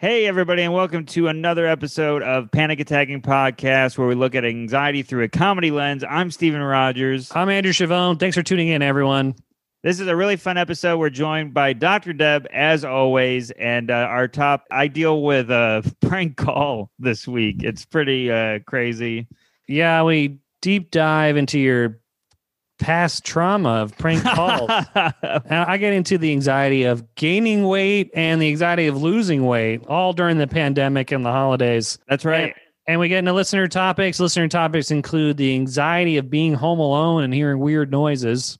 Hey, everybody, and welcome to another episode of Panic Attacking Podcast, where we look at anxiety through a comedy lens. I'm Stephen Rogers. I'm Andrew Chavone. Thanks for tuning in, everyone. This is a really fun episode. We're joined by Dr. Deb, as always, and uh, our top. I deal with a prank call this week. It's pretty uh, crazy. Yeah, we deep dive into your past trauma of prank calls. Now, I get into the anxiety of gaining weight and the anxiety of losing weight all during the pandemic and the holidays. That's right. And we get into listener topics. Listener topics include the anxiety of being home alone and hearing weird noises.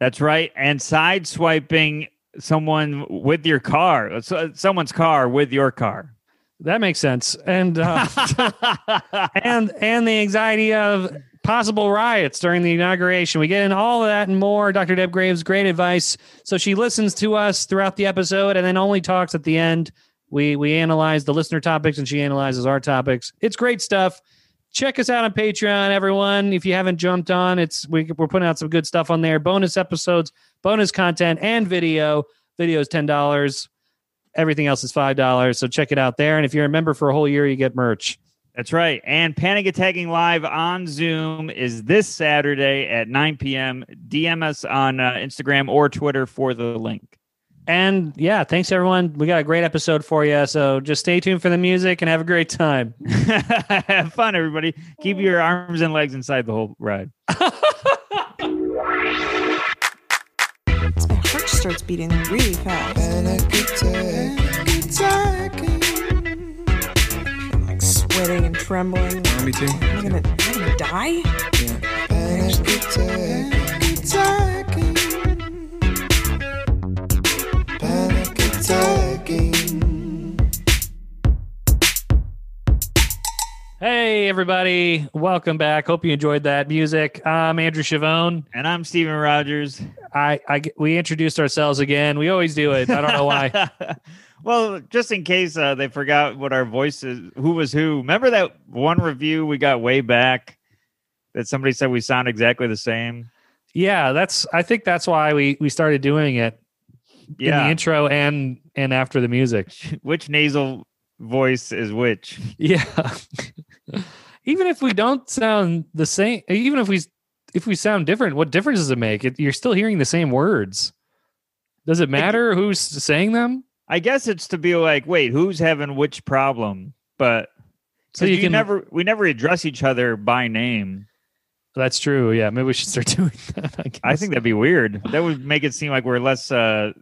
That's right. And side swiping someone with your car, someone's car with your car. That makes sense. And uh, and and the anxiety of possible riots during the inauguration. We get in all of that and more. Dr. Deb Graves, great advice. So she listens to us throughout the episode and then only talks at the end. We we analyze the listener topics and she analyzes our topics. It's great stuff. Check us out on Patreon, everyone. If you haven't jumped on, it's we, we're putting out some good stuff on there. Bonus episodes, bonus content, and video. Video is ten dollars. Everything else is five dollars. So check it out there. And if you're a member for a whole year, you get merch. That's right. And Panic Attacking Live on Zoom is this Saturday at 9 p.m. DM us on uh, Instagram or Twitter for the link. And yeah, thanks everyone. We got a great episode for you. So just stay tuned for the music and have a great time. Have fun, everybody. Keep your arms and legs inside the whole ride. My heart starts beating really fast. Like sweating and trembling. Me too. Am I gonna, am I gonna die? Hey everybody, welcome back. Hope you enjoyed that music. I'm Andrew Chavone. And I'm Steven Rogers. I, I we introduced ourselves again. We always do it. I don't know why. well, just in case uh, they forgot what our voices, who was who. Remember that one review we got way back that somebody said we sound exactly the same? yeah, that's I think that's why we we started doing it in the intro and and after the music. Which nasal voice is which? Yeah. even if we don't sound the same, even if we if we sound different, what difference does it make? It, you're still hearing the same words. Does it matter who's saying them? I guess it's to be like, wait, who's having which problem? But So you you can- never, we never address each other by name. That's true. Yeah, maybe we should start doing that. I, I think that'd be weird. That would make it seem like we're less uh,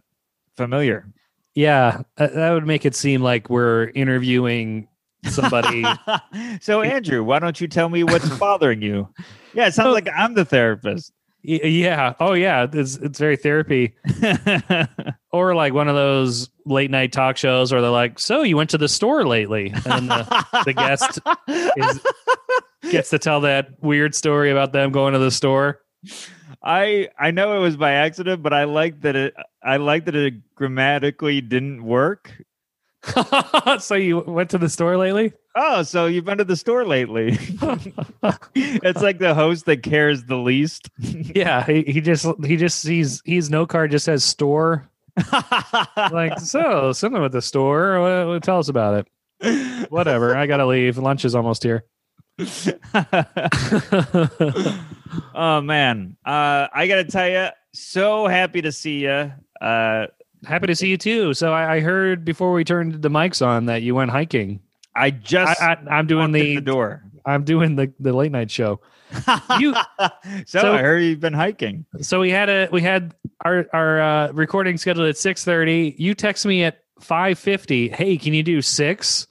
familiar. Yeah, uh, that would make it seem like we're interviewing somebody. so Andrew, why don't you tell me what's bothering you? Yeah, it sounds Well- like I'm the therapist. Y- yeah. Oh, yeah. It's it's very therapy. Or like one of those late night talk shows where they're like, "So you went to the store lately?" And the, the guest is, gets to tell that weird story about them going to the store. I I know it was by accident, but I like that it I like that it grammatically didn't work. so you went to the store lately? Oh, so you've been to the store lately. it's like the host that cares the least. yeah. He, he just he just sees he's no card just says store. Like so something with the store. What- tell us about it. Whatever. I gotta leave. Lunch is almost here. oh man, uh, I gotta tell you, so happy to see you. Uh, Happy to see you too. So I, I heard before we turned the mics on that you went hiking. I just I, I'm doing the, the door. I'm doing the, the late night show. You- so, so- I heard you've been hiking. So we had a we had our our uh, recording scheduled at six thirty. You text me at five fifty. Hey, can you do six?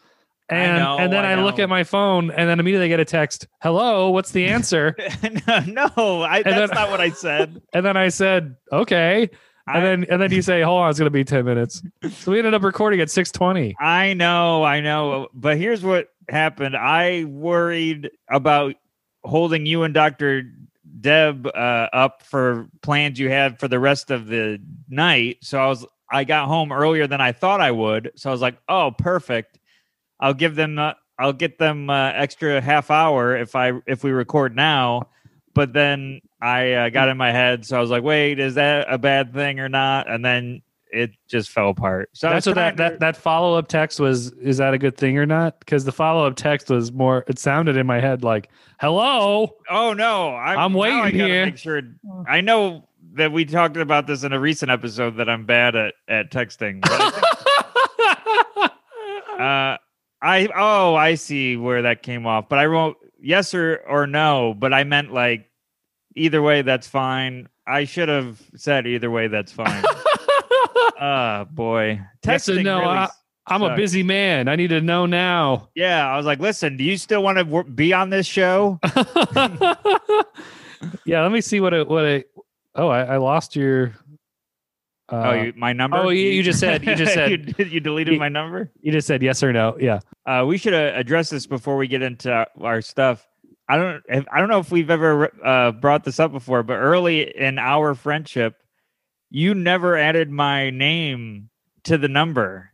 And know, and then I I, look at my phone and then immediately I get a text. Hello, what's the answer? no, no I, that's then- not what I said. and then I said okay. And I- then and then you say, hold on, it's gonna be ten minutes. So we ended up recording at six twenty. I know, I know. But here's what happened. I worried about holding you and Dr. Deb uh, up for plans you had for the rest of the night. So I was I got home earlier than I thought I would. So I was like, "Oh, perfect. I'll give them uh, I'll get them uh, extra half hour if I if we record now." But then I uh, got in my head, so I was like, "Wait, is that a bad thing or not?" And then it just fell apart. So That's what that, that that follow up text was. Is that a good thing or not? Because the follow up text was more. It sounded in my head like, "Hello." oh no, I'm, I'm waiting I here. Make sure. I know that we talked about this in a recent episode that I'm bad at at texting. But I think Uh, I oh I see where that came off, but I wrote yes or or no, but I meant like either way that's fine. I should have said either way that's fine. Ah, boy, Yes texting no, really I- I'm a busy man. I need to know now. Yeah, I was like, listen, do you still want to be on this show? yeah, let me see what it what it. Oh, I, I lost your. Uh, oh, you, my number. oh, you- you just said- you just said- you, you deleted You- my number. you just said yes or no. Yeah. Uh, we should uh, address this before we get into our, our stuff. I don't. I don't know if we've ever uh, brought this up before, but early in our friendship, you never added my name to the number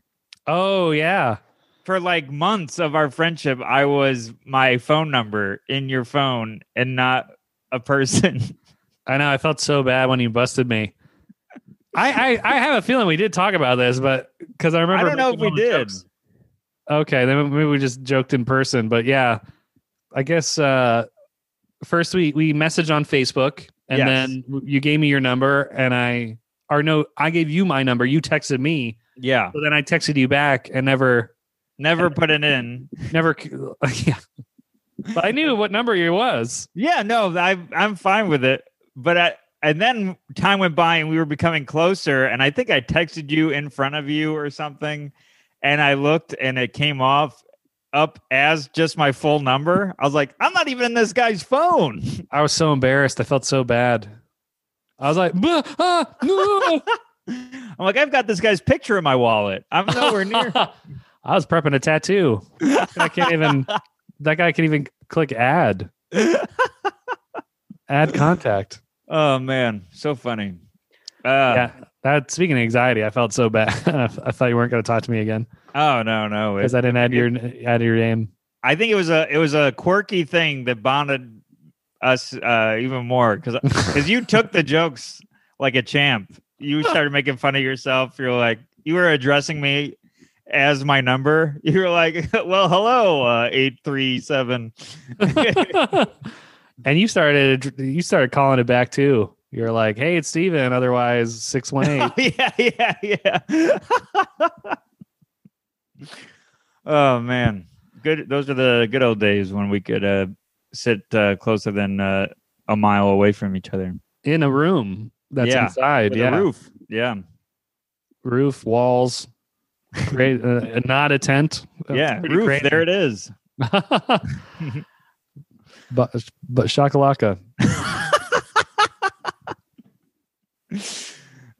Oh yeah. for like months of our friendship. I was my phone number in your phone and not a person. I know. I felt so bad when you busted me. I I, I have a feeling we did talk about this, but because I remember. I don't know if we did. jokes. Okay, then maybe we just joked in person, but yeah, I guess uh first we we messaged on Facebook, and Yes. then you gave me your number, and I or no, I gave you my number. You texted me, Yeah, so then I texted you back, and never never put it in. never. yeah. But I knew what number you was. Yeah, no, I I'm fine with it. But I and then time went by and we were becoming closer. And I think I texted you in front of you or something. And I looked and it came off up as just my full number. I was like, I'm not even in this guy's phone. I was so embarrassed. I felt so bad. I was like, ah, no." I'm like, I've got this guy's picture in my wallet. I'm nowhere near. I was prepping a tattoo. I can't even. That guy can even click add. Add contact. oh man, so funny. Uh, yeah. That speaking of anxiety, I felt so bad. I thought you weren't going to talk to me again Oh no, no. because I didn't add your add your name. I think it was a it was a quirky thing that bonded us uh, even more because because you took the jokes like a champ. You started making fun of yourself. You're like you were addressing me as my number. You were like, "Well, hello, uh, eight three seven. and you started you started calling it back too. You're like, "Hey, it's Steven, otherwise six one eight. yeah, yeah, yeah. oh man, good. Those are the good old days when we could uh, sit uh, closer than uh, a mile away from each other. in a room that's Yeah, inside. With yeah, a roof. Yeah. roof, walls, great, uh, not a tent. That's yeah, roof. crazy. There it is. but but shakalaka.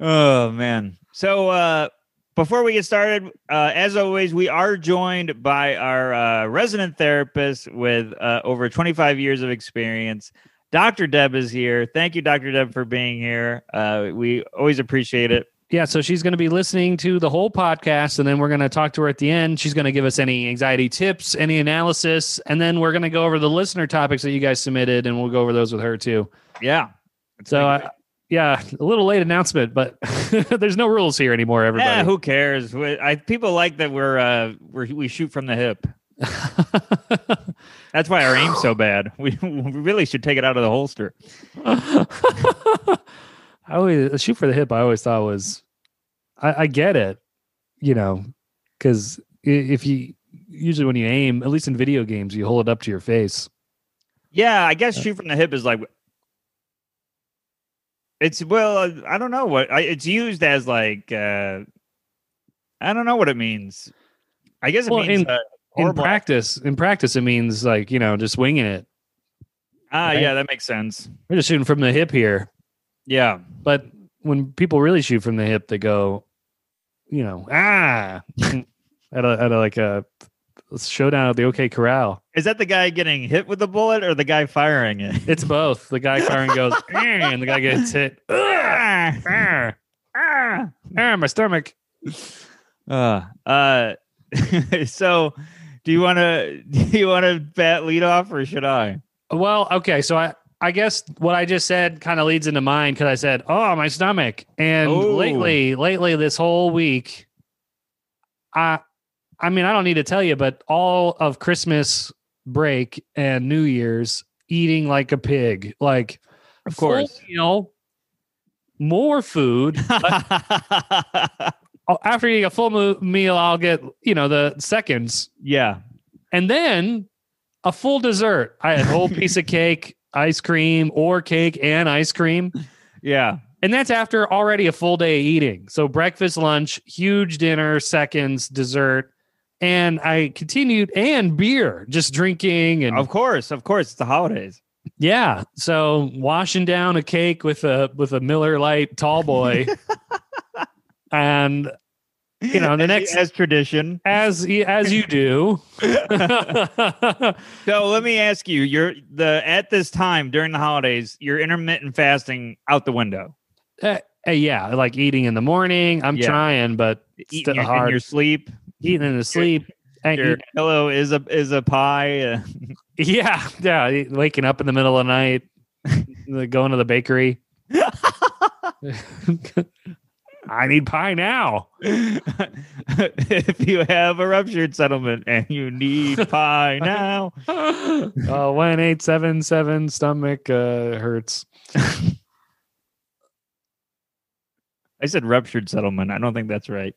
Oh man. So uh before we get started, uh, as always, we are joined by our uh, resident therapist with uh, over 25 years of experience. Dr. Deb is here. Thank you, Dr. Deb, for being here. Uh, we always appreciate it. Yeah, so she's going to be listening to the whole podcast, and then we're going to talk to her at the end. She's going to give us any anxiety tips, any analysis, and then we're going to go over the listener topics that you guys submitted, and we'll go over those with her too. Yeah. So, yeah, a little late announcement, but there's no rules here anymore. Everybody, yeah, who cares? We, I, people like that we're, uh, we're we shoot from the hip. That's why our aim's so bad. We, we really should take it out of the holster. I always shoot for the hip. I always thought was, I, I get it, you know, because if you usually when you aim, at least in video games, you hold it up to your face. Yeah, I guess shoot from the hip is like it's well, uh, I don't know what I, it's used as like uh I don't know what it means. I guess it Well, means in- uh, In practice, in practice, it means like you know just winging it. Ah, right? yeah, that makes sense. We're just shooting from the hip here. Yeah. But when people really shoot from the hip, they go, you know, ah, at a, at a like a showdown at the OK Corral. Is that the guy getting hit with the bullet or the guy firing it? It's both. The guy firing goes, "Ah," and the guy gets hit. Ah, ah, ah, ah, my stomach. Uh, uh so do you want to do you want to bat lead off or should I? Well, okay, so I I guess what I just said kind of leads into mine because I said, "Oh, my stomach." And Oh. lately, lately, this whole week, I, I mean, I don't need to tell you, but all of Christmas break and New Year's, eating like a pig, like Of course. meal, more food. Oh, After eating a full meal, I'll get you know the seconds, yeah. and then a full dessert. I had a whole piece of cake, ice cream, or cake and ice cream. Yeah. And that's after already a full day of eating. So breakfast, lunch, huge dinner, seconds, dessert. And I continued and beer, just drinking and Of course. Of course. It's the holidays. yeah. So washing down a cake with a with a Miller Lite tall boy. and you know, the next as tradition. as as you do. So let me ask you, you're the at this time during the holidays, you're intermittent fasting out the window. Uh, yeah, like eating in the morning. I'm Yeah. trying, but Eating still your, in hard. your sleep. Eating in the sleep. And Your pillow is a is a pie. Uh, Yeah, yeah. Waking up in the middle of the night, going to the bakery. I need pie now. if you have a ruptured settlement and you need pie now. Oh, one eight seven seven stomach uh, hurts. I said ruptured settlement. I don't think that's right.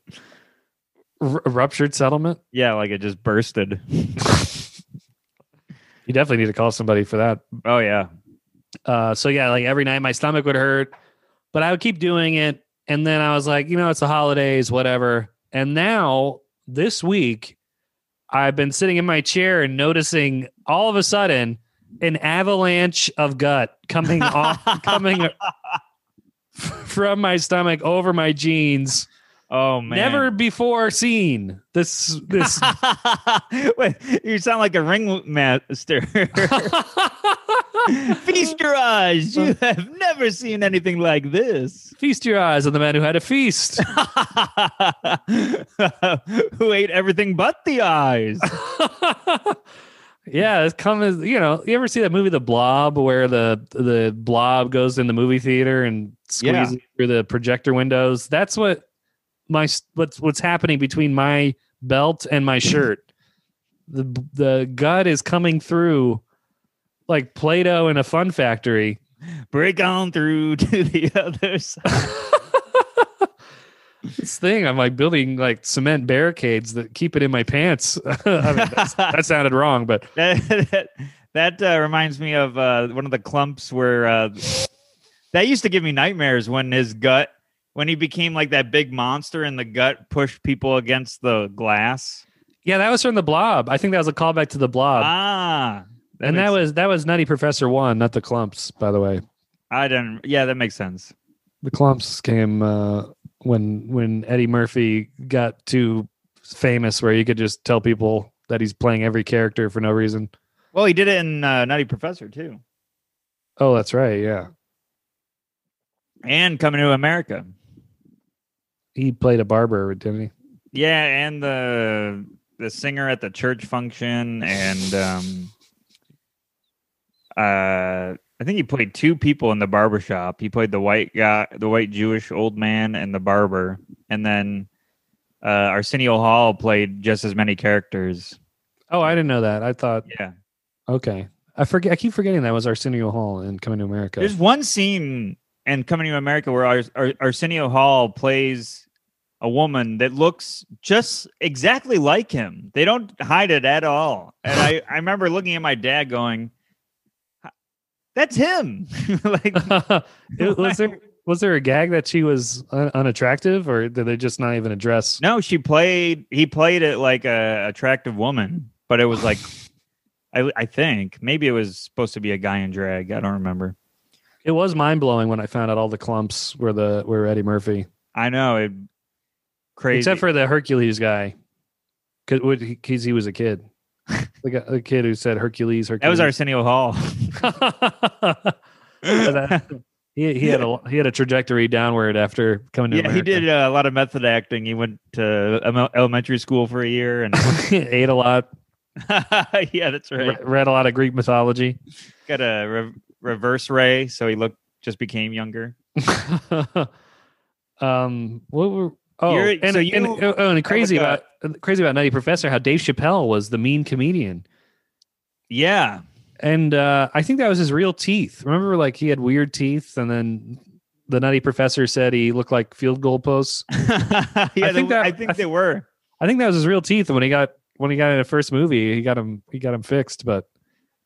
R- ruptured settlement. Yeah, like it just bursted. You definitely need to call somebody for that. Oh yeah. Uh, so yeah, like every night my stomach would hurt, but I would keep doing it. And then I was like, you know, it's the holidays, whatever. And now this week, I've been sitting in my chair and noticing all of a sudden an avalanche of gut coming off, coming from my stomach over my jeans. Oh man. Never before seen this. This. Wait, you sound like a ringmaster. feast your eyes. You have never seen anything like this. feast your eyes on the man who had a feast. Who ate everything but the eyes? yeah, it's coming. You know, you ever see that movie, The Blob, where the the blob goes in the movie theater and Yeah. squeezes through the projector windows? That's what my what's what's happening between my belt and my shirt. the The gut is coming through like Play-Doh in a fun factory. Break on through to the other side. This thing, I'm like building like cement barricades that keep it in my pants. I mean, that sounded wrong, but that that, that uh, reminds me of uh, one of the Klumps where uh, that used to give me nightmares when his gut when he became like that big monster and the gut pushed people against the glass. yeah, that was from the Blob. I think that was a callback to the Blob. ah, and that was that was Nutty Professor One, not the Klumps, by the way. I didn't. Yeah, that makes sense. The Klumps came uh, when when Eddie Murphy got too famous, where you could just tell people that he's playing every character for no reason. Well, he did it in uh, Nutty Professor too, Oh, that's right. Yeah, and Coming to America. He played a barber, didn't he? Yeah, and the the singer at the church function, and um, uh, I think he played two people in the barber shop. He played the white guy, the white Jewish old man, and the barber, and then uh, Arsenio Hall played just as many characters. Oh, I didn't know that. I thought Yeah, okay. I forget. I keep forgetting that was Arsenio Hall in Coming to America. there's one scene in Coming to America where Ars- Ar- Arsenio Hall plays a woman that looks just exactly like him. They don't hide it at all. And I, I remember looking at my dad going, that's him. like, was there was there a gag that she was un- unattractive, or did they just not even address? no, she played, he played it like a attractive woman, but it was like, I, I think maybe it was supposed to be a guy in drag. I don't remember. It was mind blowing when I found out all the Klumps were the were Eddie Murphy, I know it crazy. except for the Hercules guy, because he was a kid. the, kid who said Hercules. Hercules. that was Arsenio Hall. He he had a he had a trajectory downward after coming to yeah, he did uh, a lot of method acting. He went to elementary school for a year, and ate a lot, yeah, that's right. re- read a lot of Greek mythology. Got a re- reverse Ray, so he looked just became younger. um, what were oh You're- and, so and, you oh, and crazy have, about crazy about Nutty Professor how Dave Chappelle was the mean comedian. Yeah, and uh, I think that was his real teeth. Remember, like he had weird teeth, and then the Nutty Professor said he looked like field goal posts. yeah. I think that- I think I they were. I think that was his real teeth. And when he got when he got in the first movie, he got him he got him fixed. But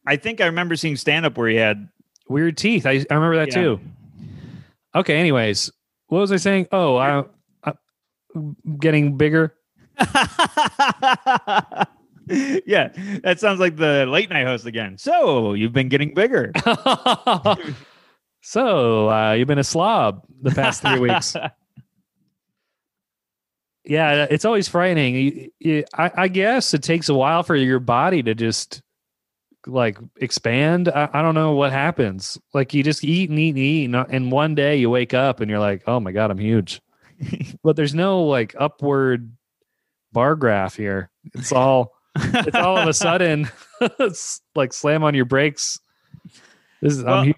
I think I remember seeing stand up where he had. weird teeth. I I remember that Yeah. too. Okay. Anyways, what was I saying? Oh, I getting bigger. yeah, that sounds like the late night host again. So you've been getting bigger. so uh, you've been a slob the past three weeks. Yeah, it's always frightening. You- you- I, I guess it takes a while for your body to just like expand. I, I don't know what happens. Like you just eat and eat and eat, and, and one day you wake up and you're like, "Oh my god, I'm huge," but there's no like upward bar graph here. It's all it's all of a sudden it's like slam on your brakes. This is Well,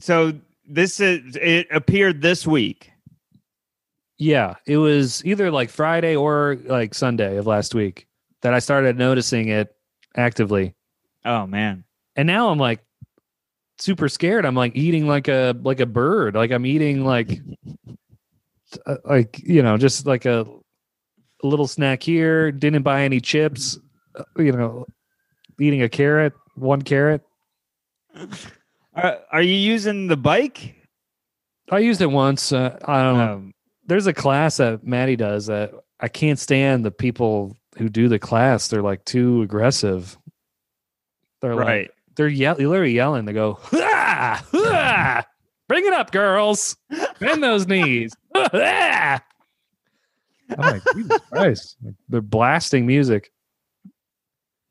so this is it appeared this week. Yeah, it was either like Friday or like Sunday of last week that I started noticing it actively. Oh man. And now I'm like super scared. I'm like eating like a like a bird. Like I'm eating like uh, like you know, just like a, a little snack here, didn't buy any chips, uh, you know, eating a carrot, one carrot. Are, are you using the bike? I used it once. Uh, I don't know. Um, there's a class that Maddie does that I can't stand the people who do the class. They're like too aggressive. They're like right. they're yell- literally yelling. They go, "Ah, ah, bring it up, girls. Bend those knees. Ah." I'm like, Jesus Christ. Like, They're blasting music.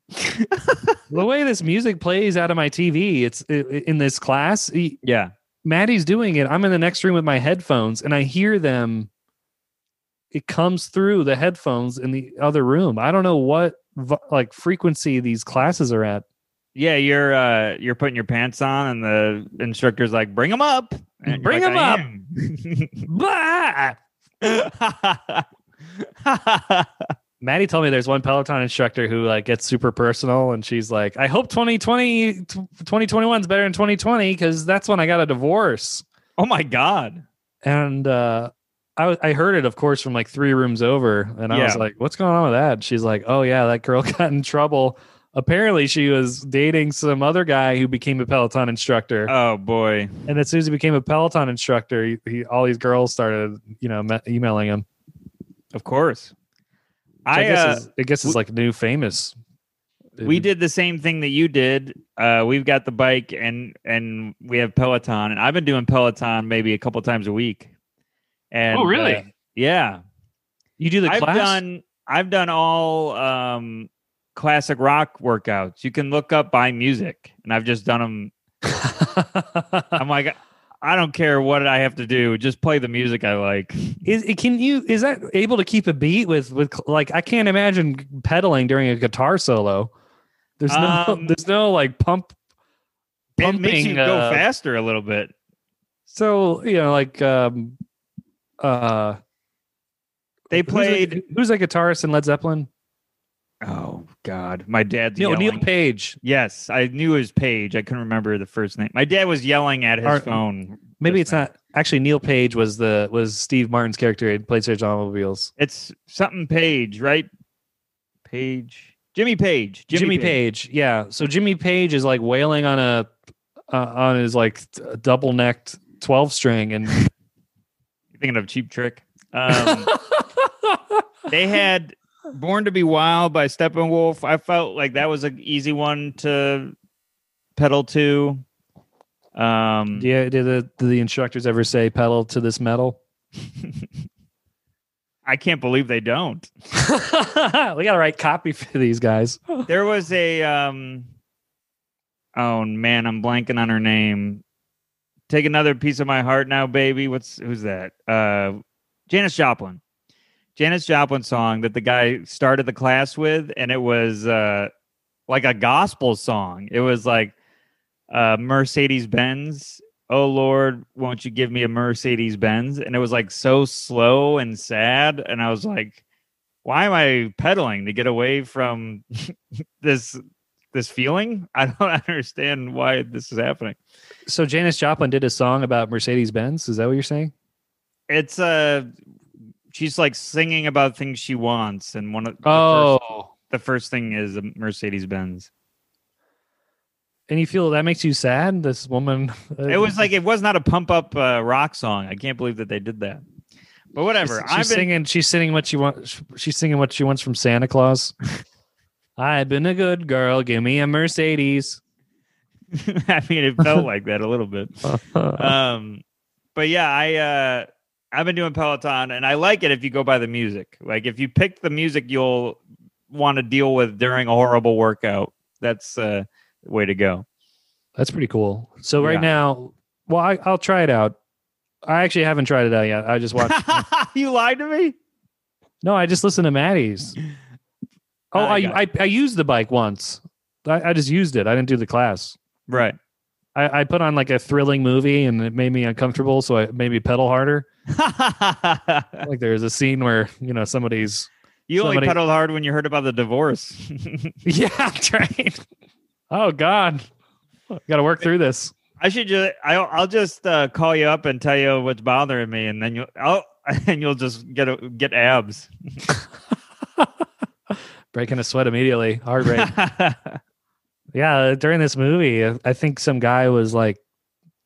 the way this music plays out of my TV, it's i- i- in this class. he- yeah. Maddie's doing it. I'm in the next room with my headphones and I hear them. It comes through the headphones in the other room. I don't know what like frequency these classes are at. Yeah, you're uh you're putting your pants on and the instructor's like, bring them up. And Bring like, "I up." am." Blah! Maddie told me there's one Peloton instructor who like gets super personal and she's like, I hope 2020 2021 is better than 2020 because that's when I got a divorce. oh my god. And uh I, I heard it, of course, from like three rooms over, and I was like, "What's going on with that?" She's like, "Oh yeah, that girl got in trouble. Apparently, she was dating some other guy who became a Peloton instructor, Oh boy. and as soon as he became a Peloton instructor, he, he, all these girls started, you know, me- emailing him. Of course. Which I, I, guess uh, is, I guess is we- like new famous. we did the same thing that you did. Uh, we've got the bike and and we have Peloton, and I've been doing Peloton maybe a couple times a week. And Oh, really? uh, yeah, You do the I've class. done I've done all um, classic rock workouts. You can look up by music, and I've just done them. I'm like, I don't care what I have to do, just play the music I like. is can you is that able to keep a beat with with like I can't imagine pedaling during a guitar solo. There's no Um, there's no like pump It makes you pumping, go uh, faster a little bit. So you know, like um, uh, They who's the- played. Who's that guitarist in Led Zeppelin? Oh God, my dad's No, Neil. Page. Yes, I knew his page. I couldn't remember the first name. My dad was yelling at his Are- phone. Maybe it's not actually Neal Page was the was Steve Martin's character in Plane Stage Automobiles. It's something Page, right? Page, Jimmy Page, Jimmy, Page. yeah. So Jimmy Page is like wailing on a uh, on his like double necked twelve string, and You're thinking of a Cheap Trick. Um, they had Born to Be Wild by Steppenwolf. I felt like that was an easy one to pedal to. Um, yeah, did the did the instructors ever say pedal to this metal? I can't believe they don't. we got to write copy for these guys. There was a um oh man, I'm blanking on her name. Take another piece of my heart now, baby. What's who's that? Uh Janis Joplin. Janis Joplin song that the guy started the class with, and it was uh like a gospel song. It was like uh, Mercedes Benz. Oh Lord, won't you give me a Mercedes Benz? And it was like so slow and sad, and I was like, why am I pedaling to get away from this this feeling? I don't understand why this is happening. So Janis Joplin did a song about Mercedes Benz. Is that what you're saying? It's uh she's like singing about things she wants, and one of the Oh, first, the first thing is a Mercedes Benz. and you feel that makes you sad? This woman. It was like it was not a pump up uh, rock song. I can't believe that they did that. But whatever. She's, she's been singing. She's singing what she wants. She's singing what she wants from Santa Claus. I've been a good girl. Give me a Mercedes. I mean, it felt like that a little bit. Um, but yeah, I uh, I've been doing Peloton, and I like it if you go by the music. Like if you pick the music you'll want to deal with during a horrible workout. That's uh, the way to go. That's pretty cool. So right Yeah. now, well, I, I'll try it out. I actually haven't tried it out yet. I just watched. you lied to me. no, I just listened to Maddie's. Oh, I I, I, I used the bike once. I, I just used it. I didn't do the class. Right. I, I put on like a thrilling movie and it made me uncomfortable, so I made me pedal harder. Like there's a scene where you know somebody's you only Somebody- pedaled hard when you heard about the divorce. yeah, that's right. Oh God, got to work through this. I should just I'll, I'll just uh, call you up and tell you what's bothering me, and then you'll I'll, and you'll just get a, get abs. Breaking a sweat immediately, heart rate. Yeah, during this movie, I- I think some guy was like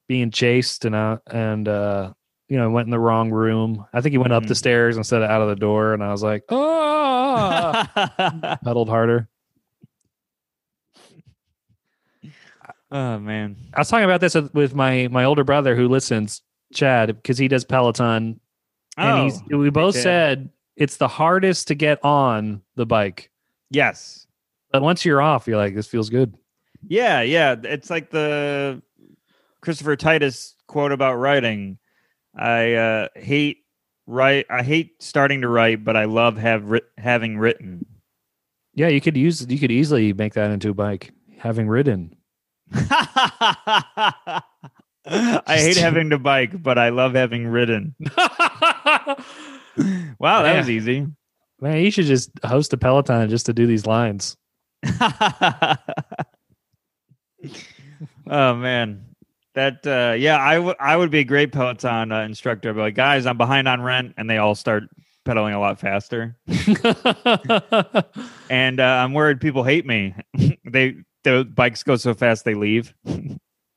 being chased and uh, and uh, you know went in the wrong room. I think he went up the Mhm. stairs instead of out of the door, and I was like, oh, pedaled harder. oh man, I was talking about this with- my my older brother who listens, Chad, because he does Peloton, and oh he's we both said it's the hardest to get on the bike, yes, but once you're off, you're like, this feels good. yeah, yeah. It's like the Christopher Titus quote about writing. I uh, hate write. I hate starting to write, but I love have writ- having written. Yeah, you could use you could easily make that into a bike, having ridden. I hate having to bike, but I love having ridden. Wow, that was easy. Man, you should just host a Peloton just to do these lines. oh man, that uh, yeah, I would I would be a great Peloton uh, instructor. I'd like, guys, I'm behind on rent, and they all start pedaling a lot faster. And uh, I'm worried people hate me. they the bikes go so fast they leave.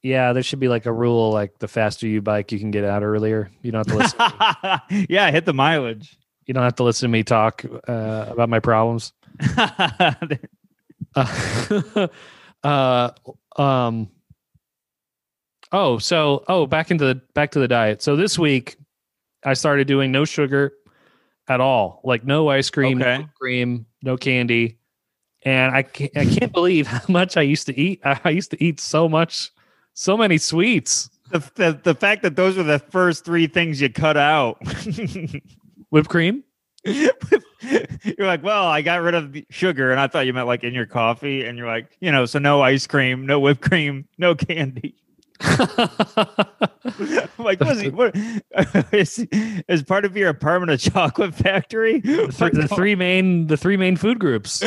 yeah, there should be like a rule like the faster you bike, you can get out earlier. You don't have to listen. yeah, hit the mileage. you don't have to listen to me talk uh, about my problems. Uh, uh, um. Oh, so oh, back into the back to the diet. So this week, I started doing no sugar at all, like no ice cream, Okay. no cream, no candy, and I can't, I can't believe how much I used to eat. I, I used to eat so much, so many sweets, the, the the fact that those were the first three things you cut out. whipped cream. you're like, well, I got rid of the sugar, and I thought you meant like in your coffee, and you're like, you know, so no ice cream, no whipped cream, no candy. I'm like, was he, what, is, is part of your apartment a chocolate factory? the, th- the three main the three main food groups.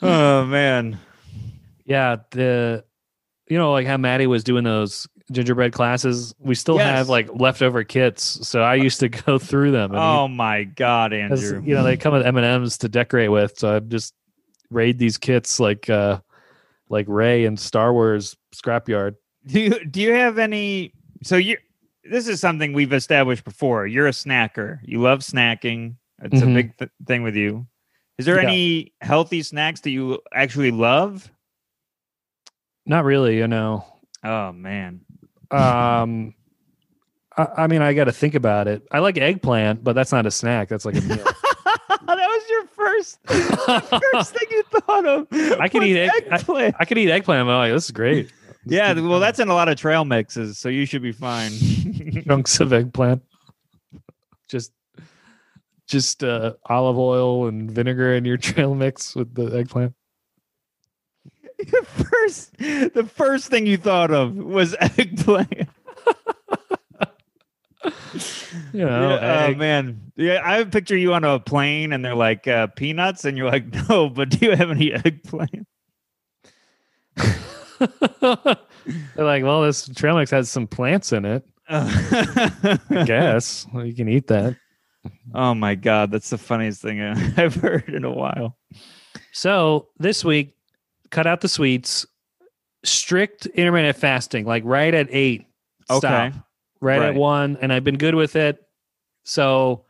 oh man, Yeah, the you know like how Maddie was doing those gingerbread classes. We still Yes. have like leftover kits, so I used to go through them. oh my God, Andrew. you know they come with M and M's to decorate with, so I just raid these kits like uh like Rey and Star Wars scrapyard. Do you do you have any? So you, this is something we've established before. You're a snacker. You love snacking. It's Mhm. a big th- thing with you. Is there Yeah. any healthy snacks that you actually love? Not really, you know. Oh man, Um, I, I mean, I got to think about it. I like eggplant, but that's not a snack. That's like a meal. that was your first first thing you thought of. I could eat egg- eggplant. I could eat eggplant. I'm like, this is great. yeah, well, that's in a lot of trail mixes, so you should be fine. chunks of eggplant. Just just uh, olive oil and vinegar in your trail mix with the eggplant? first, the first thing you thought of was eggplant. You know, Yeah, oh egg. man, yeah, I picture you on a plane and they're like uh, peanuts, and you're like, no, but do you have any eggplant? They're like, well, this trail mix has some plants in it. I I guess well, you can eat that. Oh my god, that's the funniest thing I've heard in a while. So this week, cut out the sweets. Strict intermittent fasting, like right at eight. Stop. Okay. right, at one, and I've been good with it. So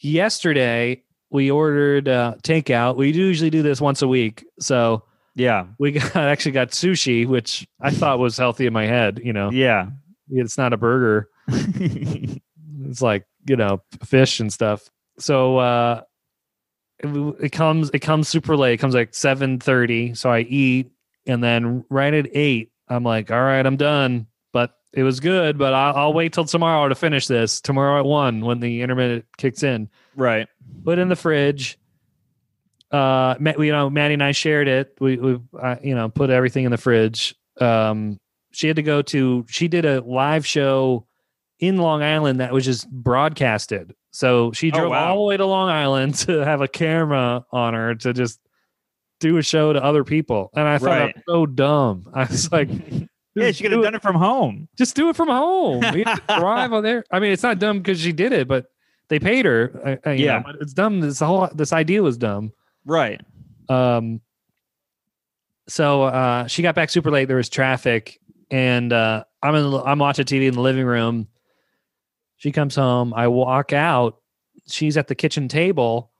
yesterday we ordered uh, takeout. We usually do this once a week. So Yeah. we got actually got sushi, which I thought was healthy in my head. You know, Yeah. it's not a burger. It's like you know fish and stuff. So uh, it, it comes it comes super late. It comes like seven thirty. So I eat, and then right at eight, I'm like, all right, I'm done. But it was good. But I'll, I'll wait till tomorrow to finish this. Tomorrow at one when the intermittent kicks in. right. Put in the fridge. Uh, you know, Maddie and I shared it. We, we, you know, put everything in the fridge. Um, she had to go to. She did a live show in Long Island that was just broadcasted. So she Oh, drove wow. all the way to Long Island to have a camera on her to just do a show to other people. And I thought Right. So dumb. I was like, Yeah, she could have done it from home. just do it from home. Drive on there. I mean, it's not dumb because she did it, but they paid her. Uh, uh, Yeah. know, but it's dumb. This whole this idea was dumb. Right. Um, so uh, she got back super late. There was traffic, and uh, I'm in. I'm watching TV in the living room. She comes home. I walk out. She's at the kitchen table,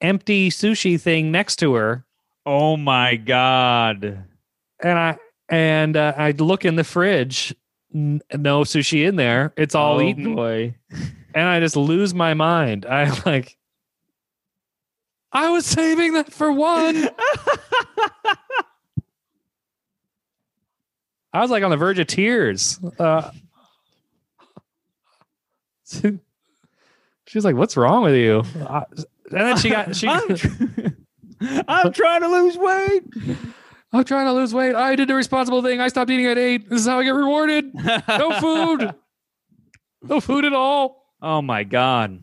empty sushi thing next to her, Oh my god. and I and uh, I look in the fridge. n- No sushi in there. It's all oh eaten. boy. and I just lose my mind. I like, I was saving that for one. I was like on the verge of tears. Uh, she was like, "What's wrong with you?" I- and then she got she. I'm, I'm trying to lose weight. I'm trying to lose weight. I did the responsible thing. I stopped eating at eight. This is how I get rewarded. No food. no food at all. Oh my god.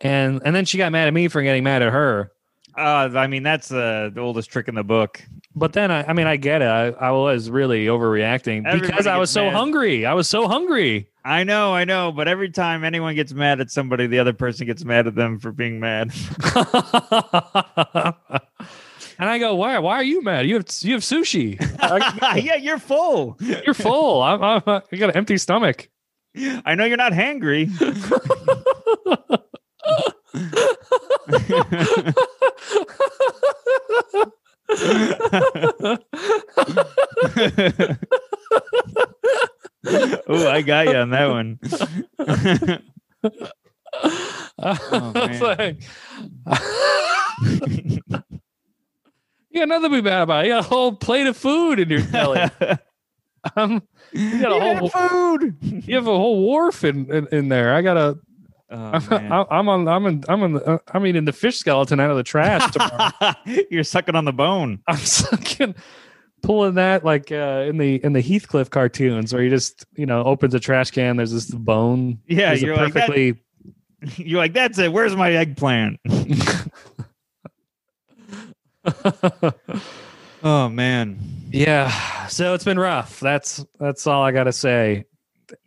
And and then she got mad at me for getting mad at her. Uh, I mean, that's uh, the oldest trick in the book. But then I, I mean, I get it. I, I was really overreacting because I was so mad. hungry. I was so hungry. I know, I know, but every time anyone gets mad at somebody, the other person gets mad at them for being mad. and I go, why? Why are you mad? You have you have sushi. Yeah, you're full. You're full. I'm, I'm, uh, I got an empty stomach. I know you're not hangry. oh, I got you on that one. Man. like- you got nothing to be mad about. You got a whole plate of food in your belly. Um, you got a You whole food. you have a whole wharf in, in, in there. I got a Oh, I'm. I'm on I'm in I'm in the, uh, I'm eating the fish skeleton out of the trash tomorrow. You're sucking on the bone. I'm sucking pulling that like uh, in the in the Heathcliff cartoons where he just you know opens a trash can. There's this bone. Yeah, you're like that- perfectly. You're like, that's it. Where's my eggplant? oh man. yeah. So it's been rough. That's that's all I gotta say.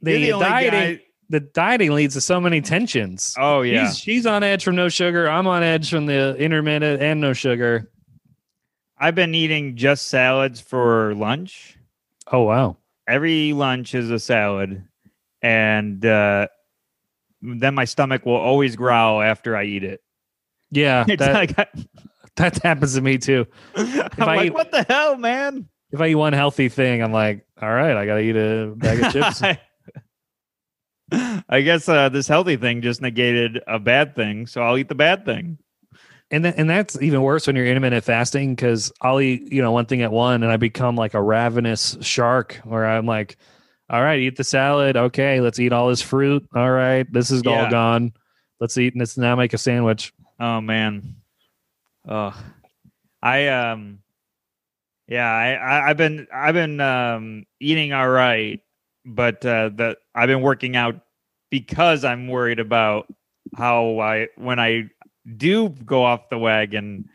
The, the only dieting guy- the dieting leads to so many tensions. Oh yeah. She's, she's on edge from no sugar. I'm on edge from the intermittent and no sugar. I've been eating just salads for lunch. Oh wow. Every lunch is a salad, and uh, then my stomach will always growl after I eat it. Yeah, It's that, like, I, that happens to me too. I'm I like, eat- what the hell, man? If I eat one healthy thing, I'm like, all right, I gotta eat a bag of chips. I guess uh, this healthy thing just negated a bad thing, so I'll eat the bad thing. and then, and that's even worse when you're intermittent fasting because I'll eat, you know, one thing at one and I become like a ravenous shark where I'm like, all right, eat the salad. Okay, let's eat all this fruit. All right, this is Yeah. all gone. Let's eat and let's now make a sandwich. Oh man. Oh, I um, yeah, I, I I've been I've been um eating all right, but uh, the I've been working out because I'm worried about how I when I do go off the wagon,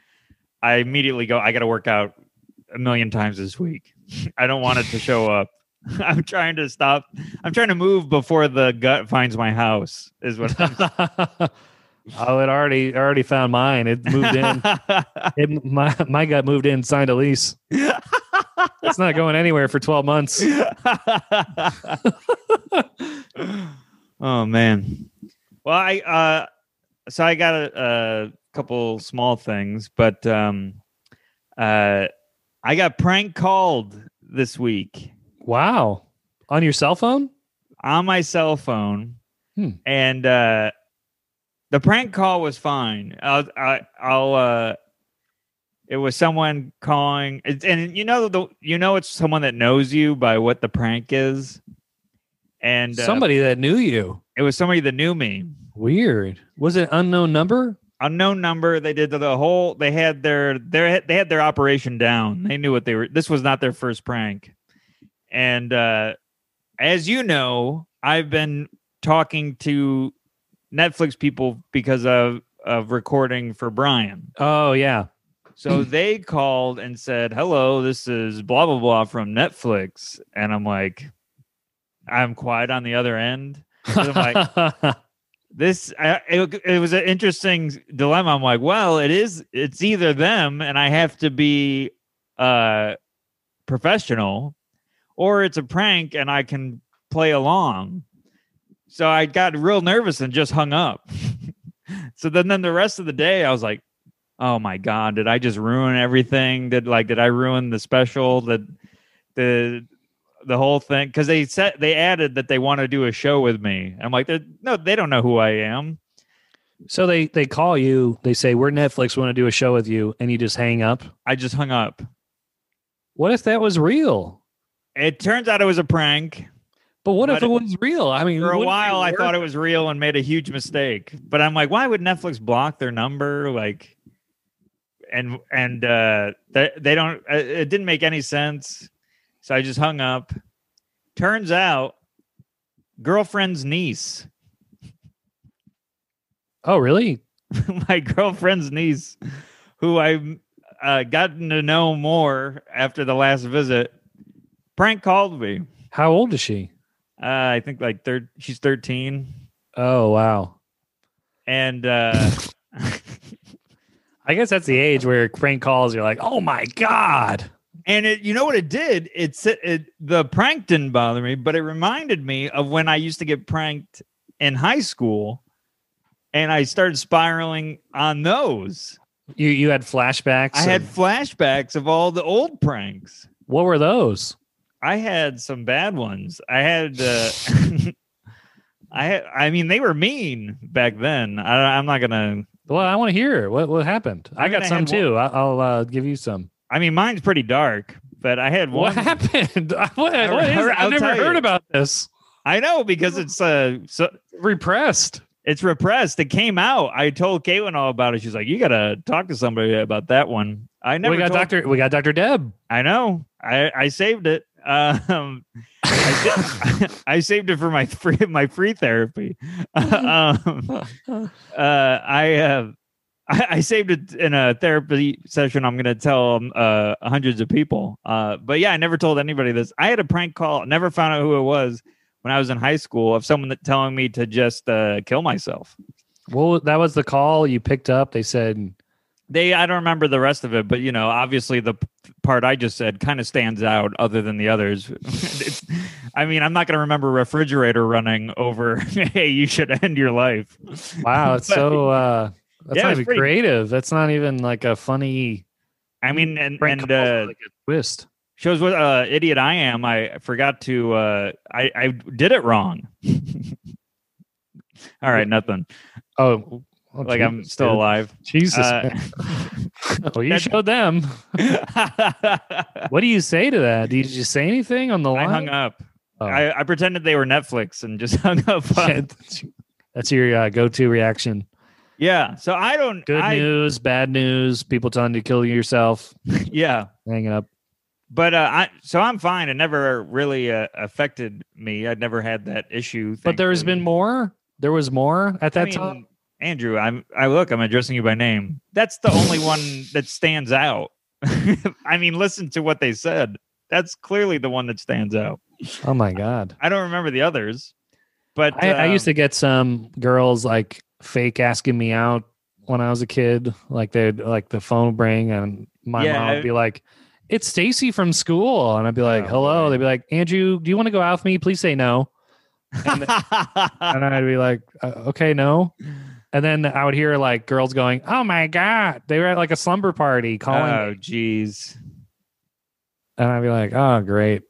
I immediately go. I got to work out a million times this week. I don't want it to show up. I'm trying to stop. I'm trying to move before the gut finds my house. Is what I'm oh, it already already found mine. It moved in. it, my my gut moved in, signed a lease. It's not going anywhere for 12 months. oh man. Well, I uh so I got a, a couple small things, but um uh I got prank called this week Wow. On your cell phone? on my cell phone. Hmm. And uh the prank call was fine. I'll I, I'll uh it was someone calling and you know the you know it's someone that knows you by what the prank is. And uh, Somebody that knew you. it was somebody that knew me. Weird. Was it unknown number? unknown number. They did the whole. They had their their they had their operation down. They knew what they were. This was not their first prank. And uh, as you know, I've been talking to Netflix people because of of recording for Brian. Oh yeah. So they called and said, "Hello, this is blah blah blah from Netflix," and I'm like, I'm quiet on the other end. I'm like, this I, it, it was an interesting dilemma. I'm like well it is it's either them and i have to be uh professional or it's a prank and i can play along. So i got real nervous and just hung up. So then then the rest of the day i was like oh my god did i just ruin everything did like did i ruin the special that the the whole thing because they said they added that they want to do a show with me. I'm like, "They're- no, they don't know who I am. so they they call you, they say, We're Netflix, we want to do a show with you, and you just hang up. I just hung up. What if that was real? It turns out it was a prank. But what if But it was real? I mean, For a while, I thought it was real and made a huge mistake. But I'm like, why would Netflix block their number? Like, and and uh, they they don't. uh, It didn't make any sense. So I just hung up. Turns out, girlfriend's niece, Oh, really? my girlfriend's niece, who I uh, gotten to know more after the last visit, prank called me. How old is she? Uh, I think like third. She's thirteen. Oh wow. and uh, I guess that's the age where prank calls, you're like, oh my God. and it. You know what it did? It, it the prank didn't bother me, but it reminded me of when I used to get pranked in high school, and I started spiraling on those. You you had flashbacks. I had flashbacks of all the old pranks. what were those? I had some bad ones. I had. Uh, I had, I mean, they were mean back then. I, I'm not gonna. Well, I want to hear what what happened. I, I got some one- too. I, I'll uh, give you some. I mean, mine's pretty dark, but I had What happened? what, what is, I've never tell you. heard about this. I know because it's uh, so Repressed. it's repressed. It came out. I told Caitlin all about it. She's like, "You gotta talk to somebody about that one." I never. we got Doctor. We got Doctor Deb. I know. I I saved it. Um, I, I saved it for my free my free therapy. um, uh, I uh, I, saved it in a therapy session. I'm going to tell uh, hundreds of people. Uh, but yeah, I never told anybody this. I had a prank call. Never found out who it was when I was in high school of someone that telling me to just uh, kill myself. Well, that was the call you picked up. They said, They I don't remember the rest of it, but you know, obviously the p- part I just said kind of stands out other than the others. I mean, I'm not going to remember refrigerator running over. hey, you should end your life. "Wow, it's But- so uh, that's Yeah, not even pretty- creative. That's not even like a funny I mean, and and uh, like a twist." shows what uh, idiot I am. I forgot to. Uh, I I did it wrong. All right, nothing. Oh, oh, Like I'm still dude. alive. Jesus. Uh, well, you showed them. What do you say to that? Did you say anything on the line? I hung up. Oh. I, I pretended they were Netflix and just hung up. That's your uh, go-to reaction. Yeah. So I don't. Good I, news, bad news, people telling you to kill yourself, Yeah. hanging up. But uh, I so I'm fine. It never really uh, affected me. I'd never had that issue. But there has been more. There was more at that I mean, time. Andrew, I'm I look, I'm addressing you by name. That's the only one that stands out. I mean, listen to what they said. That's clearly the one that stands out. Oh my god. I don't remember the others, but I, I used um, to get some girls like fake asking me out when I was a kid. Like they'd like the phone would ring and my Yeah, mom would be like, "It's Stacy from school," and I'd be like, Oh, "Hello." boy. They'd be like, "Andrew, do you want to go out with me? Please say no." And, and I'd be like, uh, "Okay, no." And then I would hear like girls going, "Oh my god!" They were at like a slumber party calling, oh, jeez. and I'd be like, "Oh, great."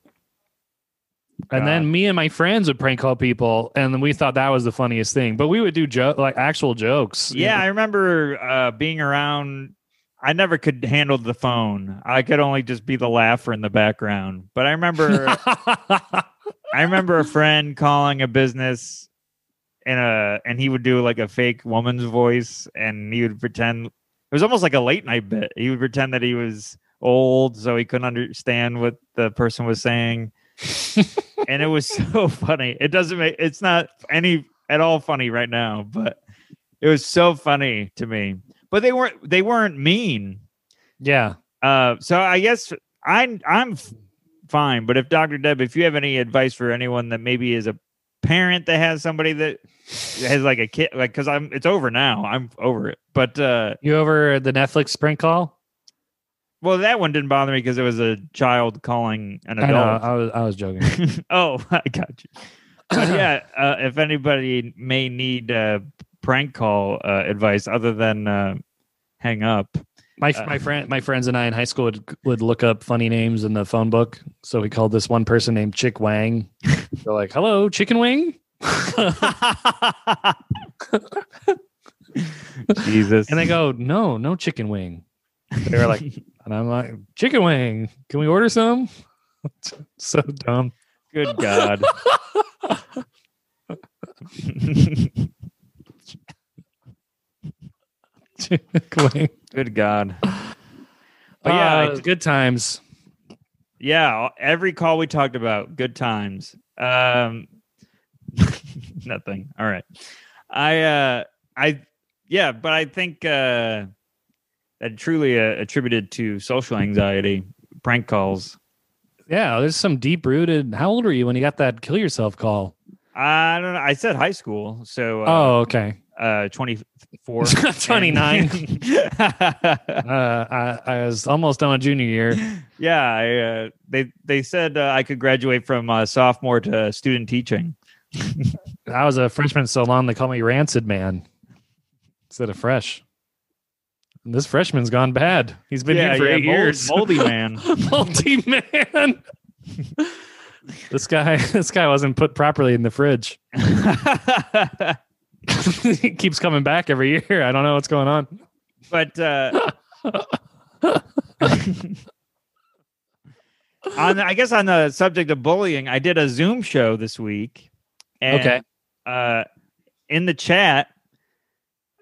And then me and my friends would prank call people, and then we thought that was the funniest thing. But we would do joke like actual jokes. Yeah? I remember uh, being around. I never could handle the phone. I could only just be the laugher in the background. But I remember, I remember a friend calling a business, and a and he would do like a fake woman's voice, and he would pretend it was almost like a late night bit. He would pretend that he was old, so he couldn't understand what the person was saying, and it was so funny. It doesn't make it's not any at all funny right now, but it was so funny to me. But they weren't they weren't mean. yeah. Uh, so I guess I I'm f- fine. But if Dr. Deb, if you have any advice for anyone that maybe is a parent that has somebody that has like a kid, like because I'm it's over now. I'm over it. But uh, You over the Netflix prank call? well, that one didn't bother me because it was a child calling an I know. adult. I was I was joking. oh, I got you. But yeah, uh, if anybody may need uh, prank call uh, advice other than uh, hang up, My Uh, my friend my friends and I in high school would would look up funny names in the phone book. So we called this one person named Chick Wang. They're like, "Hello, chicken wing." Jesus. And they go, "No, no chicken wing." They were like, and I'm like, "Chicken wing. Can we order some?" so dumb. Good God. Chicken wing. Good God. But yeah, I- good times. Yeah, every call we talked about, good times. Um nothing. All right. I uh I yeah, but I think uh that truly uh, attributed to social anxiety, prank calls. Yeah, there's some deep rooted. How old were you when you got that kill yourself call? I don't know. I said high school, so uh, oh, okay. Uh 24 29. Uh, I, I was almost on a junior year. yeah, I, uh, they they said uh, I could graduate from uh, sophomore to student teaching. I was a freshman so long they call me Rancid Man instead of Fresh. And this freshman's gone bad. He's been here for eight mold- years. Moldy man. moldy man. this guy, this guy wasn't put properly in the fridge. He keeps coming back every year. I don't know what's going on. but uh, on I guess on the subject of bullying, I did a Zoom show this week. And, Okay. Uh, in the chat,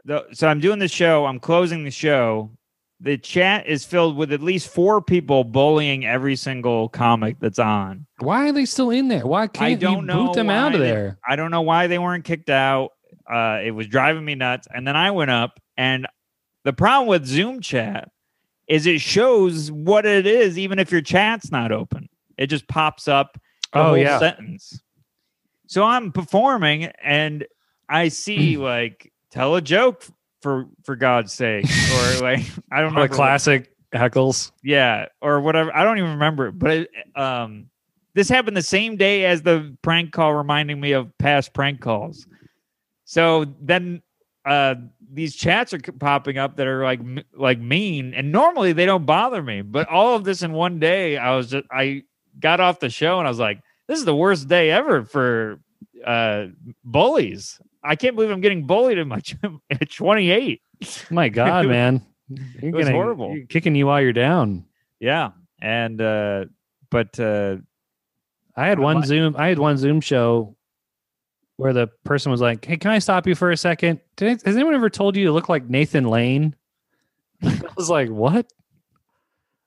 the, so I'm doing the show. I'm closing the show. The chat is filled with at least four people bullying every single comic that's on. Why are they still in there? Why can't don't you know boot them out why of they- there? I don't know why they weren't kicked out. Uh, it was driving me nuts. And then I went up, and the problem with Zoom chat is it shows what it is, even if your chat's not open. It just pops up the Oh, whole yeah. sentence. So I'm performing, and I see like tell a joke for for God's sake, or like I don't know classic heckles. yeah, or whatever. I don't even remember but it, um, this happened the same day as the prank call, reminding me of past prank calls. So then, uh, these chats are popping up that are like like mean, and normally they don't bother me, but all of this in one day, I was just I got off the show and I was like, this is the worst day ever for uh bullies. I can't believe I'm getting bullied in my at 28. My God, man. You're it was gonna- horrible. kicking you while you're down. Yeah, and uh, but uh, I had one Zoom. I had one Zoom show where the person was like, "Hey, can I stop you for a second? Did, has anyone ever told you you look like Nathan Lane?" I was like, "What?"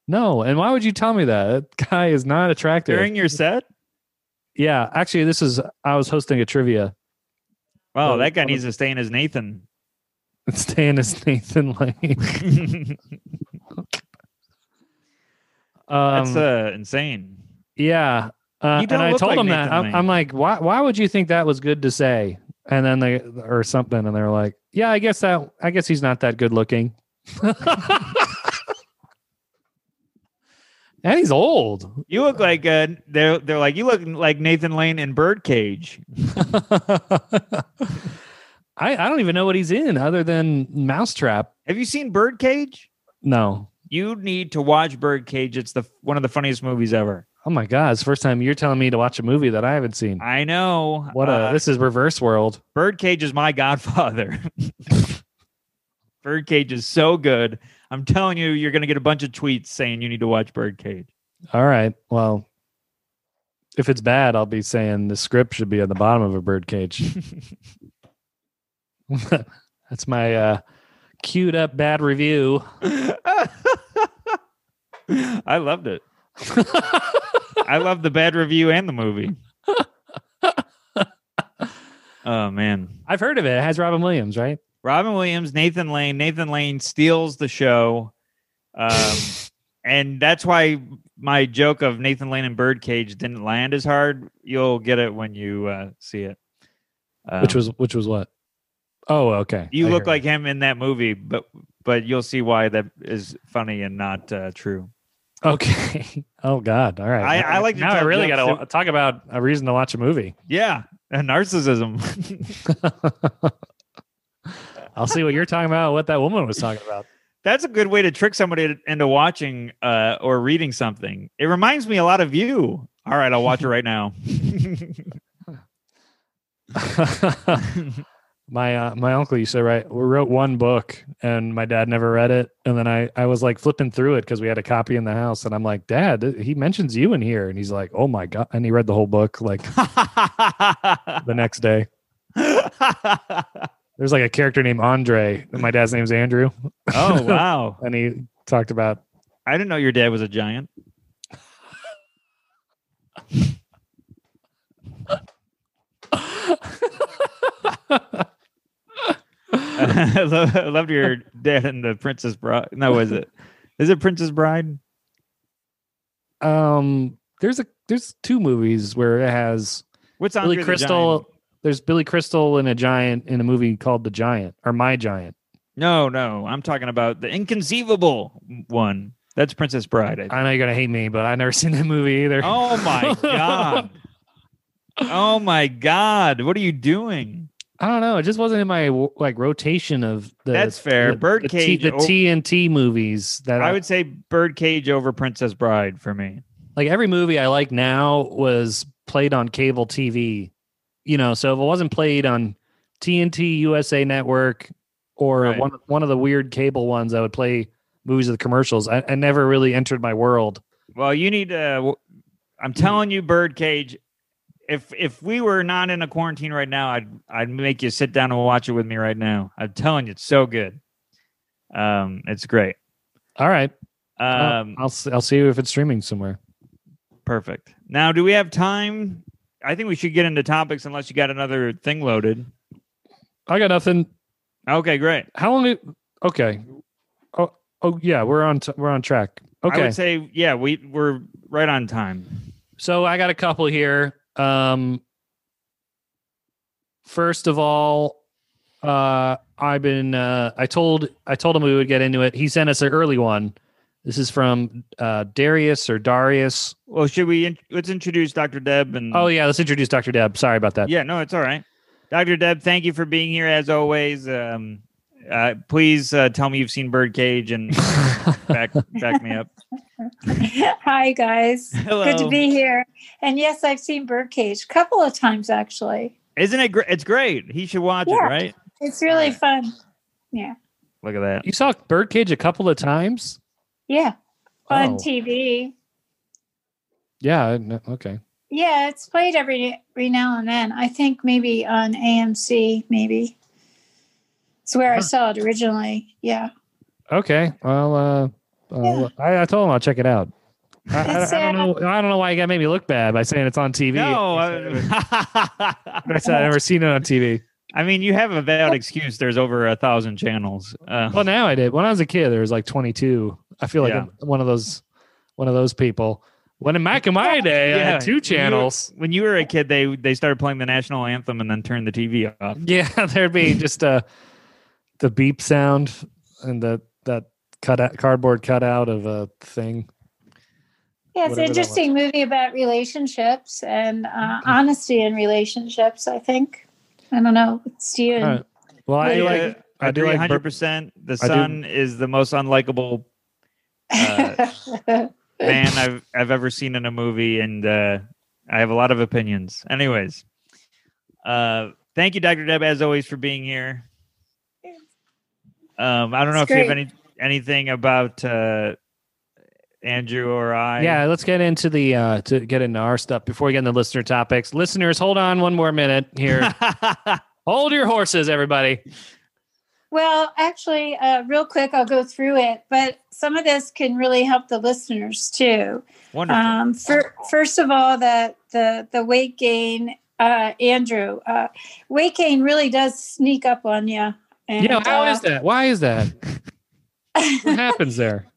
No, and why would you tell me that? That guy is not attractive. During your set? yeah, actually, this is I was hosting a trivia. Wow, Oh, that guy oh. needs to stay in as Nathan. Stay in is Nathan Lane. Um, That's uh, insane. yeah, uh, and I told like him that Nathan I'm. I'm like, why? Why would you think that was good to say? And then they or something, and they're like, yeah, I guess that I guess he's not that good looking. and he's old. You look like uh, they're they're like you look like Nathan Lane in Birdcage. I, I don't even know what he's in other than Mousetrap. Have you seen Birdcage? No. You need to watch Birdcage. It's the one of the funniest movies ever. Oh my god! It's the first time you're telling me to watch a movie that I haven't seen. I know. What a Uh, this is reverse world. Birdcage is my godfather. Birdcage is so good. I'm telling you, you're going to get a bunch of tweets saying you need to watch Birdcage. All right. Well, if it's bad, I'll be saying the script should be at the bottom of a birdcage. That's my uh, queued up bad review. I loved it. I love the bad review and the movie. oh man. I've heard of it. It has Robin Williams, right? Robin Williams, Nathan Lane. Nathan Lane steals the show. Um, and that's why my joke of Nathan Lane and Birdcage didn't land as hard. You'll get it when you uh, see it. Um, which was which was what? Oh, okay. you I look like him in that movie, but but you'll see why that is funny and not uh, true. Okay. Oh God. All right. I- I like to now. I really got to talk about a reason to watch a movie. Yeah, and narcissism. I'll see what you're talking about. What that woman was talking about. That's a good way to trick somebody into watching uh, or reading something. It reminds me a lot of you. All right, I'll watch it right now. My uh, my uncle used to write we wrote one book and my dad never read it. And then i i was like flipping through it because we had a copy in the house and i'm like dad he mentions you in here. And he's like oh my god and he read the whole book like the next day. There's like a character named andre. And my dad's name's andrew. Oh wow! and he talked about I didn't know your dad was a giant. I love- I loved your dad and the Princess Bride. No, is it? Is it Princess Bride? um there's a there's two movies where it has What's billy Andre the crystal Giant? there's billy crystal and a giant in a movie called the giant or my giant No, no, I'm talking about the inconceivable one. That's Princess Bride. I. I know you're gonna hate me, but I've never seen that movie either. Oh my god! Oh my god! What are you doing? I don't know. It just wasn't in my like rotation of the. That's fair. The, Birdcage the, T, the TNT movies that I I would say Birdcage over Princess Bride for me. like. Every movie I like now was played on cable TV. You know, so if it wasn't played on TNT USA Network or Right. one one of the weird cable ones, I would play movies of the commercials. I, I never really entered my world. Well, you need to. I'm telling you, Birdcage. If if we were not in a quarantine right now, I'd I'd make you sit down and watch it with me right now. I'm telling you, it's so good. Um, it's great. All right, Um, I'll I'll see you if it's streaming somewhere. perfect. Now, do we have time? I think we should get into topics unless you got another thing loaded. I got nothing. Okay, great. How long? Okay. Oh, oh yeah, we're on. T- we're on track. Okay. I would say, yeah, we we're right on time. So I got a couple here. Um, first of all, uh, I've been. Uh, I told. I told him we would get into it. He sent us an early one. This is from uh, Darius or Darius. Well, should we in- let's introduce Dr. Deb and Oh yeah, let's introduce Dr. Deb. Sorry about that. Yeah, no, it's all right. Dr. Deb, thank you for being here as always. Um, uh, please uh, tell me you've seen Birdcage and back back me up. Hi, guys. Hello. Good to be here. And yes, I've seen Birdcage a couple of times actually. Isn't it great? It's great. He should watch it, right? It's really Right. fun. Yeah. Look at that. You saw Birdcage a couple of times. Yeah. On Oh. TV. Yeah. Okay. Yeah, it's played every every now and then. I think maybe on AMC, maybe. It's where I saw it originally. Yeah. Okay. Well, uh, uh, I, I told him I'll check it out. I, I, I don't know. I don't know why you got made me look bad by saying it's on TV. No, I, I, said I've never seen it on TV. I mean, you have a valid excuse. There's over a thousand channels. Uh, Well, now I did. When I was a kid, there was like 22. I feel like Yeah. I'm one of those, one of those people. When in back in my day, I had two you- channels. when you were a kid, they they started playing the national anthem and then turned the TV off. Yeah, there'd be just uh the beep sound and the that cut out, cardboard cutout of a thing. Yeah, it's an interesting movie about relationships and uh, honesty in relationships, I think. I don't know. It's you. Right. Well, I I, like uh, I do like hundred Bur- percent. The I do- son is the most unlikable uh, man I've I've ever seen in a movie, and uh, I have a lot of opinions. Anyways, uh, thank you, Doctor Deb, as always, for being here. Um, I don't know It's if you have any anything about uh, Andrew or I. Yeah, let's get into the uh to get into our stuff before we get into listener topics. Listeners, hold on one more minute here. hold your horses, everybody. well, actually, uh, real quick, I'll go through it, but some of this can really help the listeners too. Wonderful. Um, fir- first of all, the the the weight gain, uh, Andrew, uh, weight gain really does sneak up on you. And, yeah, how uh, is that? Why is that? What happens there?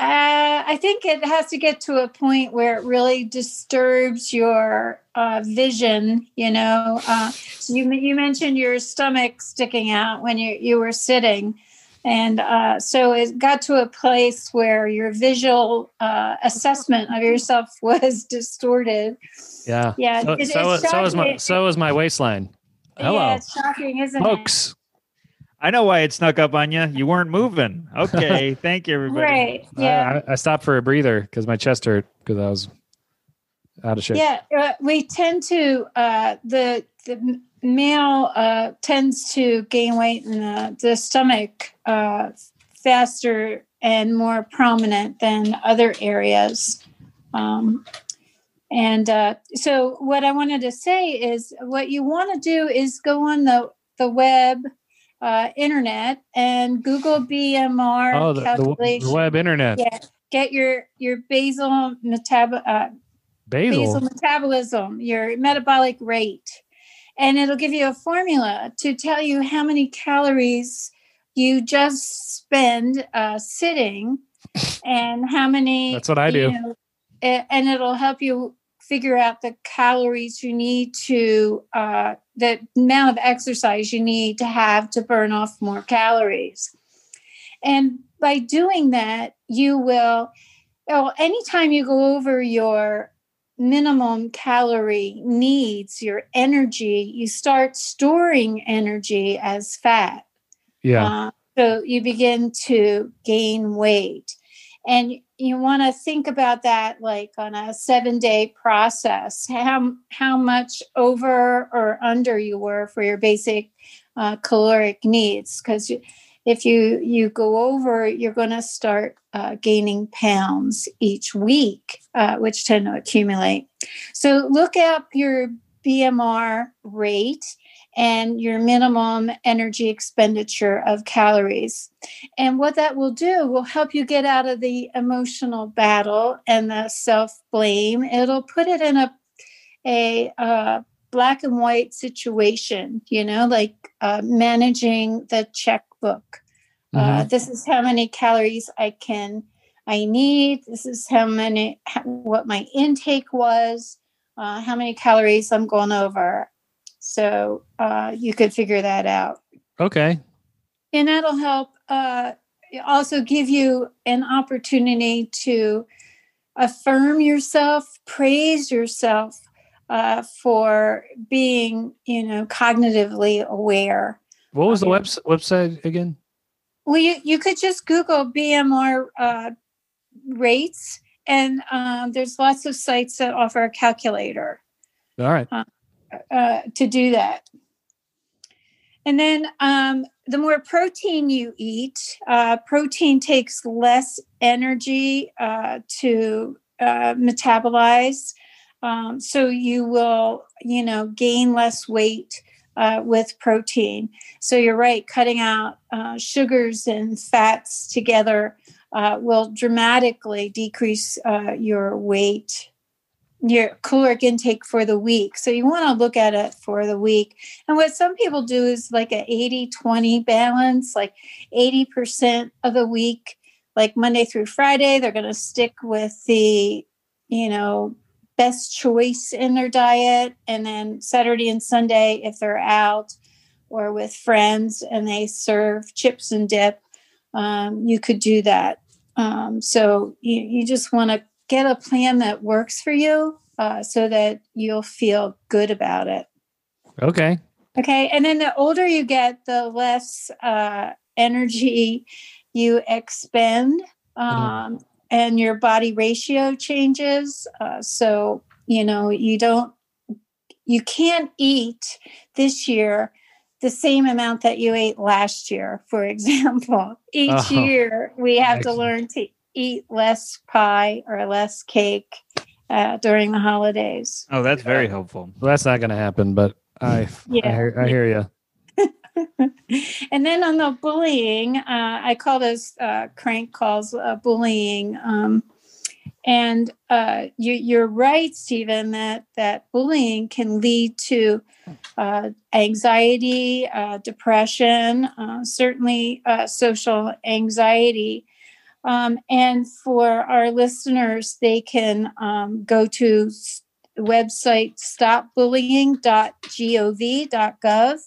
Uh, I think it has to get to a point where it really disturbs your uh, vision. You know, uh, so you you mentioned your stomach sticking out when you you were sitting, and uh, so it got to a place where your visual uh, assessment of yourself was distorted. Yeah. Yeah, So, it- so, so is my so is my waistline. Hello. Yeah, it's shocking, isn't it? Folks. I know why it snuck up on you. You weren't moving. Okay, thank you, everybody. Right. Yeah. I, I stopped for a breather because my chest hurt because I was out of shape. Yeah, uh, we tend to uh, the the male uh, tends to gain weight in the, the stomach uh, faster and more prominent than other areas. Um, and uh, so, what I wanted to say is, what you want to do is go on the the web, uh, internet, and Google BMR Oh, the, the, calculation. the web internet. Yeah, get your your basal metab uh, Basil. basal metabolism, your metabolic rate. And it'll give you a formula to tell you how many calories you just spend uh, sitting and how many. That's what I do. know, and it'll help you figure out the calories you need to, uh, the amount of exercise you need to have to burn off more calories. And by doing that, you will, well, anytime you go over your minimum calorie needs, your energy, you start storing energy as fat. Yeah. Uh, so you begin to gain weight. And you want to think about that like on a seven day process, how, how much over or under you were for your basic uh, caloric needs. Because if you, you go over, you're going to start uh, gaining pounds each week, uh, which tend to accumulate. So look up your BMR rate and your minimum energy expenditure of calories. And what that will do will help you get out of the emotional battle and the self blame. It'll put it in a a uh, black and white situation, you know, like uh, managing the checkbook. Uh, this is how many calories I can I need. This is how many how, what my intake was. Uh, how many calories I'm going over. So uh, you could figure that out. Okay. And that'll help uh, also give you an opportunity to affirm yourself, praise yourself uh, for being, you know, cognitively aware. What was the webs- website again? Well, you, you could just Google BMR uh, rates, and um, there's lots of sites that offer a calculator. All right. uh, to do that. And then um, the more protein you eat, uh, protein takes less energy uh, to uh, metabolize. Um, so you will, you know, gain less weight uh, with protein. So you're right, cutting out uh, sugars and fats together uh, will dramatically decrease uh, your weight, your caloric intake for the week. So you want to look at it for the week. And what some people do is like an 80 20 balance, like 80% of the week, like Monday through Friday, they're going to stick with the, you know, best choice in their diet. And then Saturday and Sunday, if they're out or with friends and they serve chips and dip, um, you could do that. Um, so you, you just want to get a plan that works for you uh, so that you'll feel good about it. Okay. Okay. And then the older you get, the less uh, energy you expend. Um, and your body ratio changes. Uh, so, you know, you don't, you can't eat this year the same amount that you ate last year, for example. Each Oh, year, we have excellent. to learn to eat less pie or less cake uh, during the holidays. Oh, that's very helpful. Well, that's not going to happen, but I, I, Yeah. hear, I hear you. and then on the bullying, uh, I call those uh, crank calls uh, bullying. Um, and uh, you, you're right, Stephen, that that bullying can lead to uh, anxiety, uh, depression, uh, certainly uh, social anxiety. Um, and for our listeners, they can um, go to s- website stopbullying.gov.gov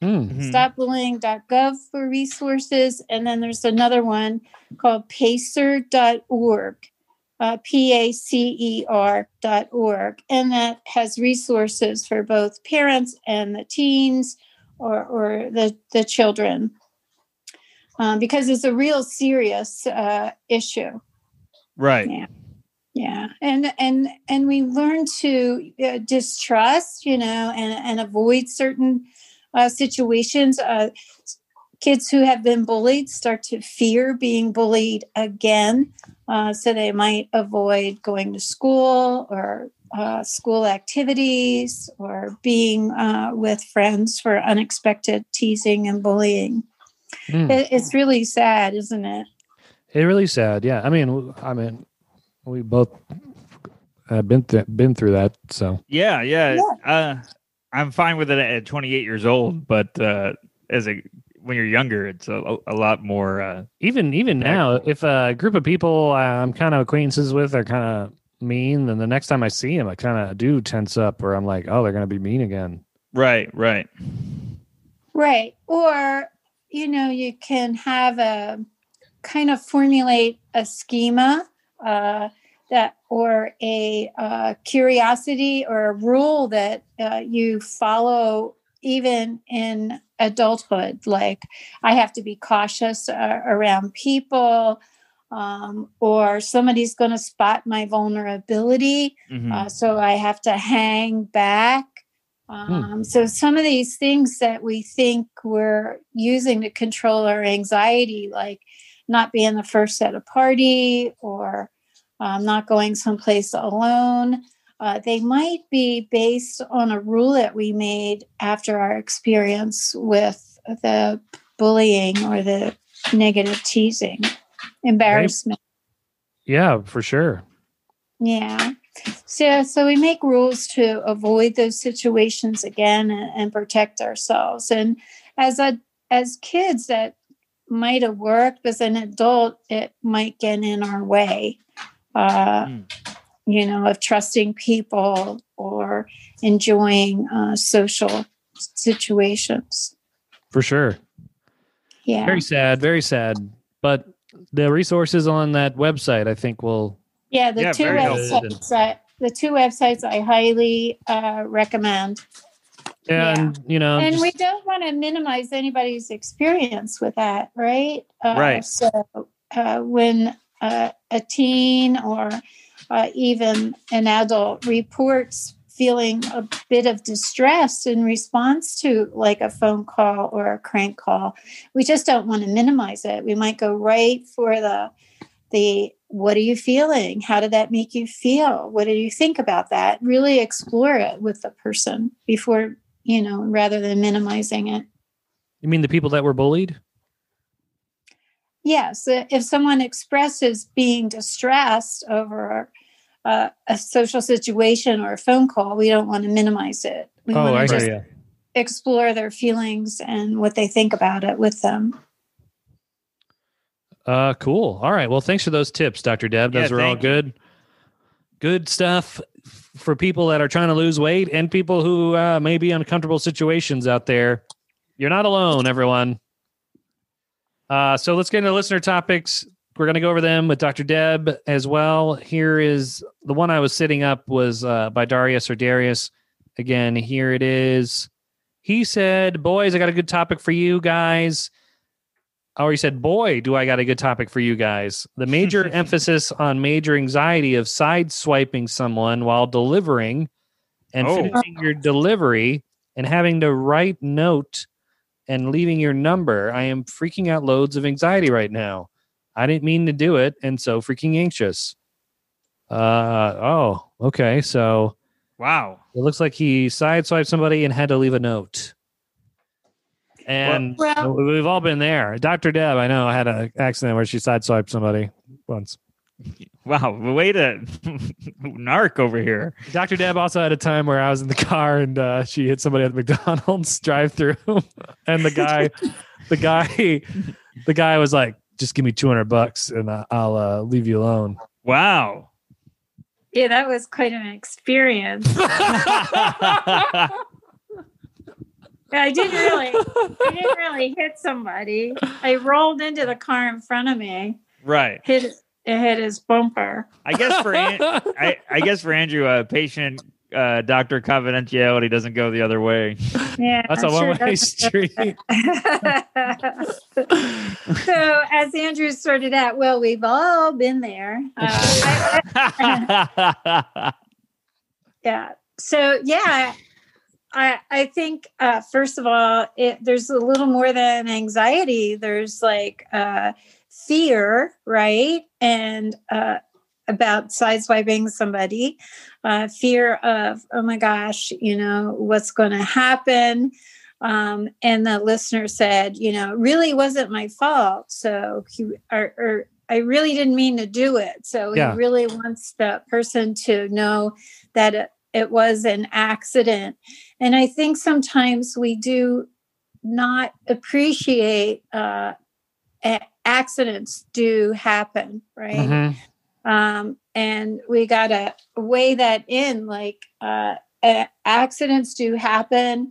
Hmm. Mhm. stopbullying.gov for resources. And then there's another one called pacer.org, uh, P A C E R.org. And that has resources for both parents and the teens or, or the, the children. Um, because it's a real serious uh, issue. Right. Yeah. Yeah, and and and we learn to uh, distrust, you know, and and avoid certain uh, situations. Uh, kids who have been bullied start to fear being bullied again, uh, so they might avoid going to school or uh, school activities or being uh, with friends for unexpected teasing and bullying. Hmm. It, it's really sad, isn't it? It really sad. Yeah. I mean, I mean, we both have been th- been through that. So Yeah, yeah. Uh, I'm fine with it at 28 years old, but uh, as a when you're younger, it's a, a lot more. Uh, even even now, if a group of people I'm kind of acquaintances with are kind of mean, then the next time I see them, I kind of do tense up, or I'm like, oh, they're gonna be mean again. right, right. Right. Or, you know, you can have a kind of formulate a schema uh, that, or a uh, curiosity or a rule that uh, you follow even in adulthood. Like, I have to be cautious uh, around people. Um, or somebody's going to spot my vulnerability. Mhm. Uh, so I have to hang back. Um, So some of these things that we think we're using to control our anxiety, like not being the first at a party or um, not going someplace alone, uh, they might be based on a rule that we made after our experience with the bullying or the negative teasing, embarrassment. Yeah, for sure. Yeah. So, so we make rules to avoid those situations again and, and protect ourselves. And as a as kids, that might have worked. But as an adult, it might get in our way. Uh, Mm. You know, of trusting people or enjoying uh, social situations. For sure. Yeah. Very sad. Very sad. But the resources on that website, I think, will. Yeah, the Yeah, two websites. I, the two websites I highly uh, recommend. And you know, and just- we don't want to minimize anybody's experience with that, right? Uh, Right. So uh, when uh, a teen or uh, even an adult reports feeling a bit of distress in response to like a phone call or a crank call, we just don't want to minimize it. We might go right for the the what are you feeling? How did that make you feel? What do you think about that? Really explore it with the person before, you know, rather than minimizing it. You mean the people that were bullied? Yes. If someone expresses being distressed over uh, a social situation or a phone call, we don't want to minimize it. We oh, want I to see. just Yeah. explore their feelings and what they think about it with them. Uh, cool. All right. Well, thanks for those tips, Dr. Deb. Those Yeah, are all good. Good stuff for people that are trying to lose weight and people who uh, may be in uncomfortable situations out there. You're not alone, everyone. Uh, so let's get into listener topics. We're going to go over them with Dr. Deb as well. Here is the one I was sitting up was uh, by Darius or Darius. Again, here it is. He said, "Boys, I got a good topic for you guys." Or he said, "Boy, do I got a good topic for you guys." The major emphasis on major anxiety of side swiping someone while delivering and Oh. finishing your delivery and having to write note and leaving your number. I am freaking out loads of anxiety right now. I didn't mean to do it and so freaking anxious. Uh oh, okay. So Wow. it looks like he sideswiped somebody and had to leave a note. And Well- we've all been there. Dr. Deb, I know, I had an accident where she sideswiped somebody once. Wow. Way to narc over here. Dr. Deb also had a time where I was in the car and uh, she hit somebody at the McDonald's drive-through, and the guy, the guy, the guy was like, "Just give me two hundred bucks and uh, I'll uh, leave you alone." Wow. Yeah, that was quite an experience. I didn't really, I didn't really hit somebody. I rolled into the car in front of me, right. hit it hit his bumper. I guess for An- I, I guess for Andrew, uh, patient uh, doctor confidentiality doesn't go the other way. Yeah, That's a sure one-way that's- street. so as Andrew sorted out, well, we've all been there. Uh, I- yeah. So yeah, I I think uh, first of all, it, there's a little more than anxiety. There's like uh, fear, right, and uh, about sideswiping somebody, uh, fear of oh my gosh, you know what's going to happen. Um, and the listener said, you know, really wasn't my fault. So he or, or I really didn't mean to do it. So Yeah. he really wants the person to know that it, was an accident. And I think sometimes we do not appreciate uh, accidents do happen, right? Mhm. um, and we got to weigh that in like uh, accidents do happen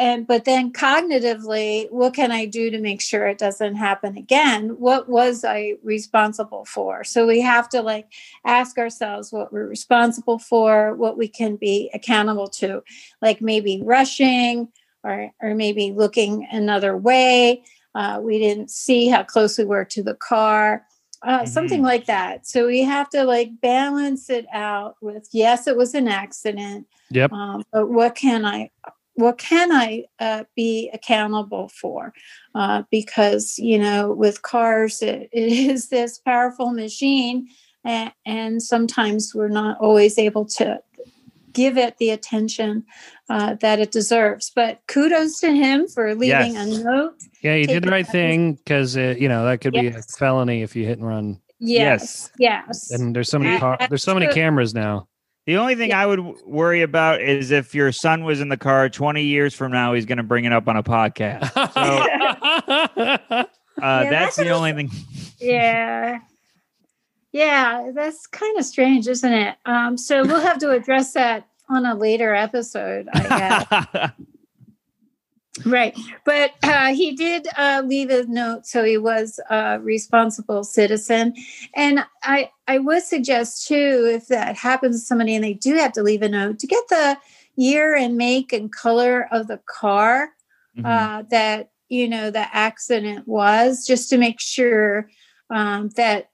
and but then cognitively what can i do to make sure it doesn't happen again? What was i responsible for? So we have to like ask ourselves what we're responsible for what we can be accountable to. Like maybe rushing or or maybe looking another way. Uh, we didn't see how close we were to the car. Uh, something like that. So we have to like balance it out with yes, it was an accident, Yep. um, but what can I, what can I uh, be accountable for? Uh, because you know, with cars, it, it is this powerful machine, and, and sometimes we're not always able to give it the attention uh, that it deserves. But kudos to him for leaving Yes. a note. Yeah, you did the right thing because you know that could be a felony if you hit and run. Yes, yes. And there's so many car- there's so many cameras now. The only thing I would worry about is if your son was in the car 20 years from now, he's going to bring it up on a podcast. Uh, that's that's the only thing. yeah yeah that's kind of strange isn't it um so we'll have to address that on a later episode i guess right but uh, he did uh, leave a note so he was a responsible citizen and i i would suggest too if that happens to somebody and they do have to leave a note to get the year and make and color of the car Mhm. uh, that you know the accident was, just to make sure um, that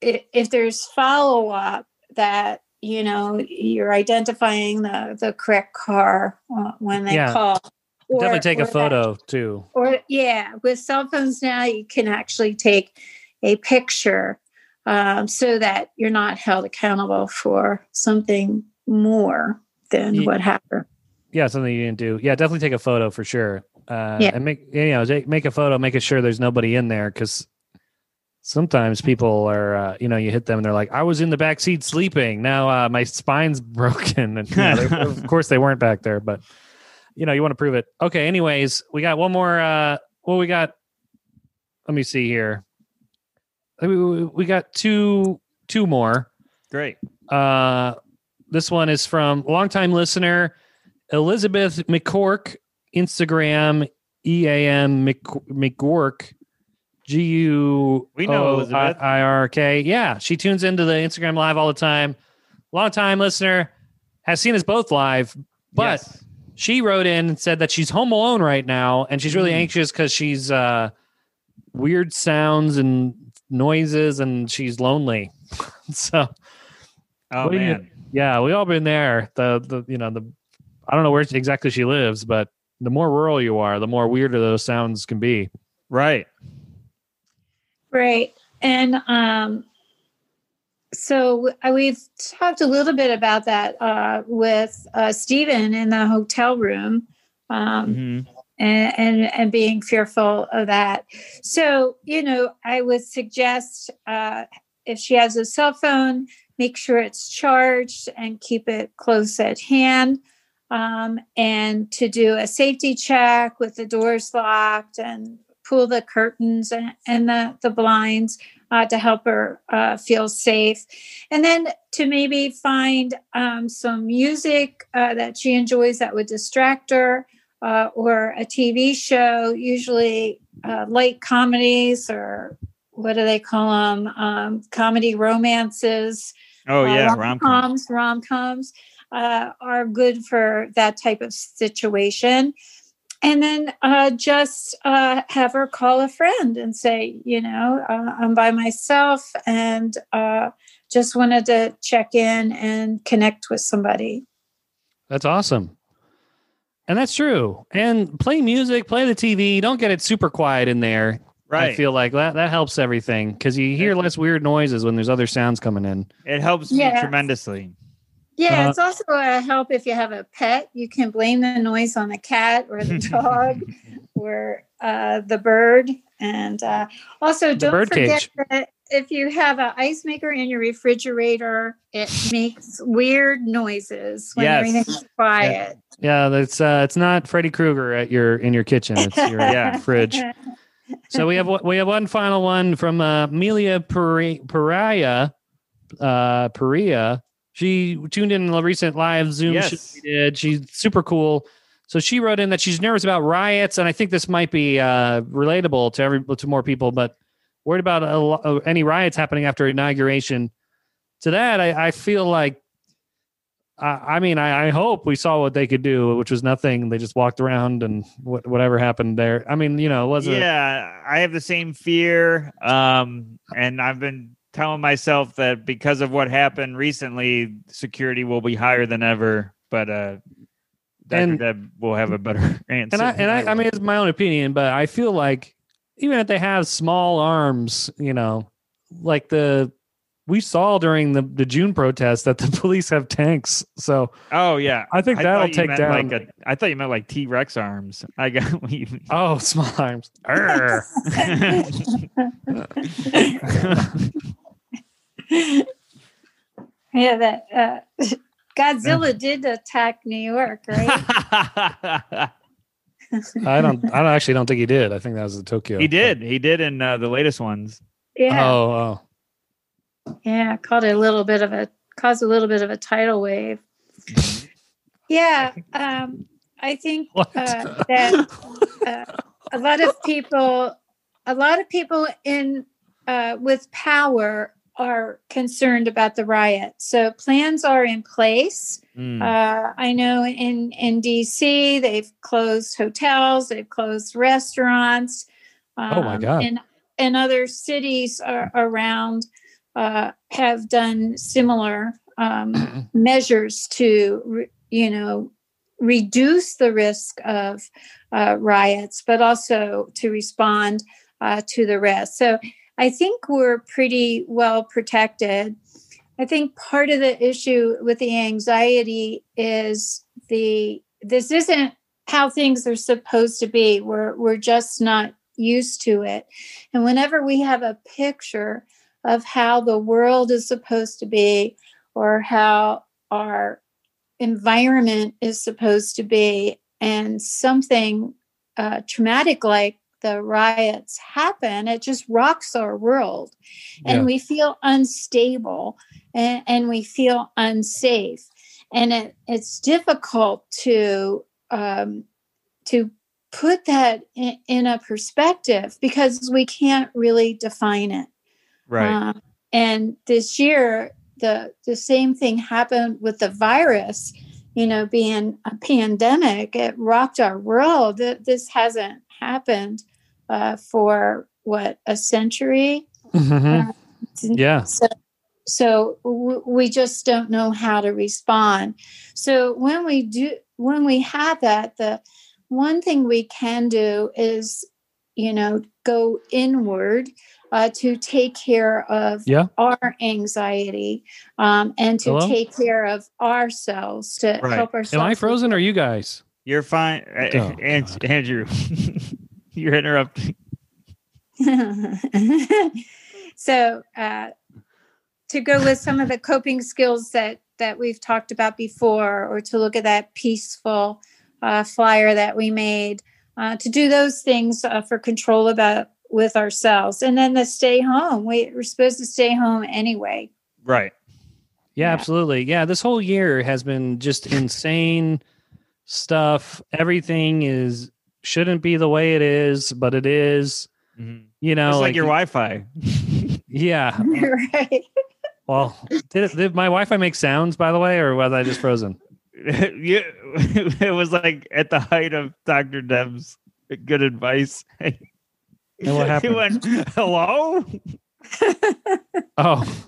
if there's follow up, that you know you're identifying the the correct car uh, when they Yeah. call. Or- Definitely take a that- photo too. or yeah, with cell phones now, you can actually take a picture um, so that you're not held accountable for something more than what happened. Yeah, something you didn't do. Yeah, definitely take a photo for sure. Uh, Yeah. and make you know make a photo, making sure there's nobody in there because sometimes people are uh, you know you hit them and they're like, I was in the back seat sleeping. Now uh, my spine's broken, and you know, they- of course they weren't back there, but you know you want to prove it. Okay, anyways, we got one more. Uh, well, we got. Let me see here. We, we got two two more. Great. Uh, this one is from longtime listener Elizabeth McCork, Instagram EAM Mc, McGork, G U We know Elizabeth. I R K. Yeah, she tunes into the Instagram live all the time. Long time listener has seen us both live, but Yes. she wrote in and said that she's home alone right now and she's really Mm. anxious because she's uh, weird sounds and noises and she's lonely. so Oh do you- man. yeah, we all been there. The the you know the I don't know where exactly she lives, but the more rural you are, the more weirder those sounds can be. Right. Right. And um, so we've talked a little bit about that uh, with uh, Stephen in the hotel room. Um, Mhm. and, and and being fearful of that. So you know, I would suggest uh, if she has a cell phone, make sure it's charged and keep it close at hand. Um, and to do a safety check with the doors locked and pull the curtains and, and the, the blinds uh, to help her uh, feel safe. And then to maybe find um, some music uh, that she enjoys that would distract her uh, or a TV show, usually uh, light comedies or what do they call them? Um, comedy romances. Oh uh, yeah, rom rom-coms. Rom-coms uh, are good for that type of situation. And then uh, just uh, have her call a friend and say, you know, uh, I'm by myself and uh, just wanted to check in and connect with somebody. That's awesome. And that's true. And play music, play the TV. Don't get it super quiet in there. Right. I feel like that that helps everything because you hear less weird noises when there's other sounds coming in. it helps me Yes. tremendously. Yeah, Uh, it's also a help if you have a pet. You can blame the noise on the cat or the dog or uh, the bird. And uh, also, don't forget cage. that if you have an ice maker in your refrigerator, it makes weird noises when Yes. everything's quiet. Yeah, that's uh, it's not Freddy Krueger at your in your kitchen. It's your Yeah. fridge. So we have one- we have one final one from uh, Amelia Pari- Pariah. Uh, Paria. She tuned in the recent live Zoom Yes. we did. She's super cool. So she wrote in that she's nervous about riots, and I think this might be uh, relatable to every to more people. But worried about a, uh, any riots happening after inauguration. To that, I, I feel like. I I mean, I, I hope we saw what they could do, which was nothing. They just walked around and what, whatever happened there. I mean, you know, it wasn't. yeah, I have the same fear. Um, and I've been telling myself that because of what happened recently, security will be higher than ever. But uh, Dr. And- Deb will have a better answer. and I and I, I will. mean it's my own opinion, but I feel like even if they have small arms, you know, like the we saw during the, the June protest that the police have tanks. So oh yeah, I think I that'll thought take down. Like a, I thought you meant like T Rex arms. I got what you mean. oh, small arms. Arr. yeah, that uh, Godzilla did attack New York, right? I don't. I don't actually don't think he did. I think that was the Tokyo. he did. He did in uh, the latest ones. Yeah. Oh, oh. Yeah, caught a little bit of a caused a little bit of a tidal wave. Yeah, um, I think uh, that uh, a lot of people, a lot of people in uh, with power are concerned about the riot. So plans are in place. Mm. Uh, I know in in DC they've closed hotels, they've closed restaurants. Oh, my um, God. And and other cities are, around uh, have done similar um, measures to you know reduce the risk of uh, riots, but also to respond uh, to the rest. So I think we're pretty well protected. I think part of the issue with the anxiety is the this isn't how things are supposed to be. We're we're just not used to it. And whenever we have a picture of how the world is supposed to be or how our environment is supposed to be and something uh, traumatic like the riots happen, it just rocks our world. And Yeah. we feel unstable and, and we feel unsafe. And it, it's difficult to um, to put that in, in a perspective because we can't really define it. Right. Um, and this year, the the same thing happened with the virus. You know, being a pandemic, it rocked our world. Th- This hasn't happened uh, for what a century. Mhm. Yeah. So, so w- we just don't know how to respond. So when we do, when we have that, the one thing we can do is, you know, go inward uh, to take care of Yeah. our anxiety um, and to Hello? take care of ourselves to Right. help ourselves. Am I frozen or you guys? You're fine, Uh, Oh, An- Andrew. You're interrupting. so uh, to go with some of the coping skills that that we've talked about before or to look at that peaceful uh, flyer that we made uh, to do those things uh, for control about with ourselves and then the stay home we, we're supposed to stay home anyway Right. Yeah, Yeah. absolutely. Yeah, this whole year has been just insane stuff. Everything is shouldn't be the way it is, but it is. Mhm. You know, Just like, your Wi-Fi. yeah. right Well, did, it, did my Wi-Fi make sounds by the way, or was I just frozen? you, it was like at the height of Dr. Deb's good advice. And what He happened? went, "Hello." Oh,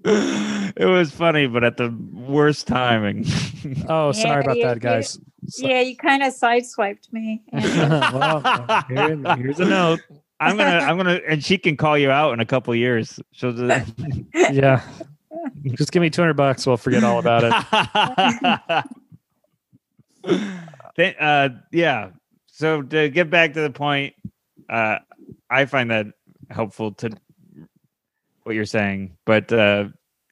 it, was, funny, but at the worst timing. oh, sorry Yeah, about yeah, that, guys. So- yeah you kind of sideswiped me well, here- here's a note. I'm gonna, I'm gonna, and she can call you out in a couple years. She'll just, Yeah, just give me two hundred bucks. We'll forget all about it. Uh, yeah. So to get back to the point, uh, I find that helpful to what you're saying, but uh,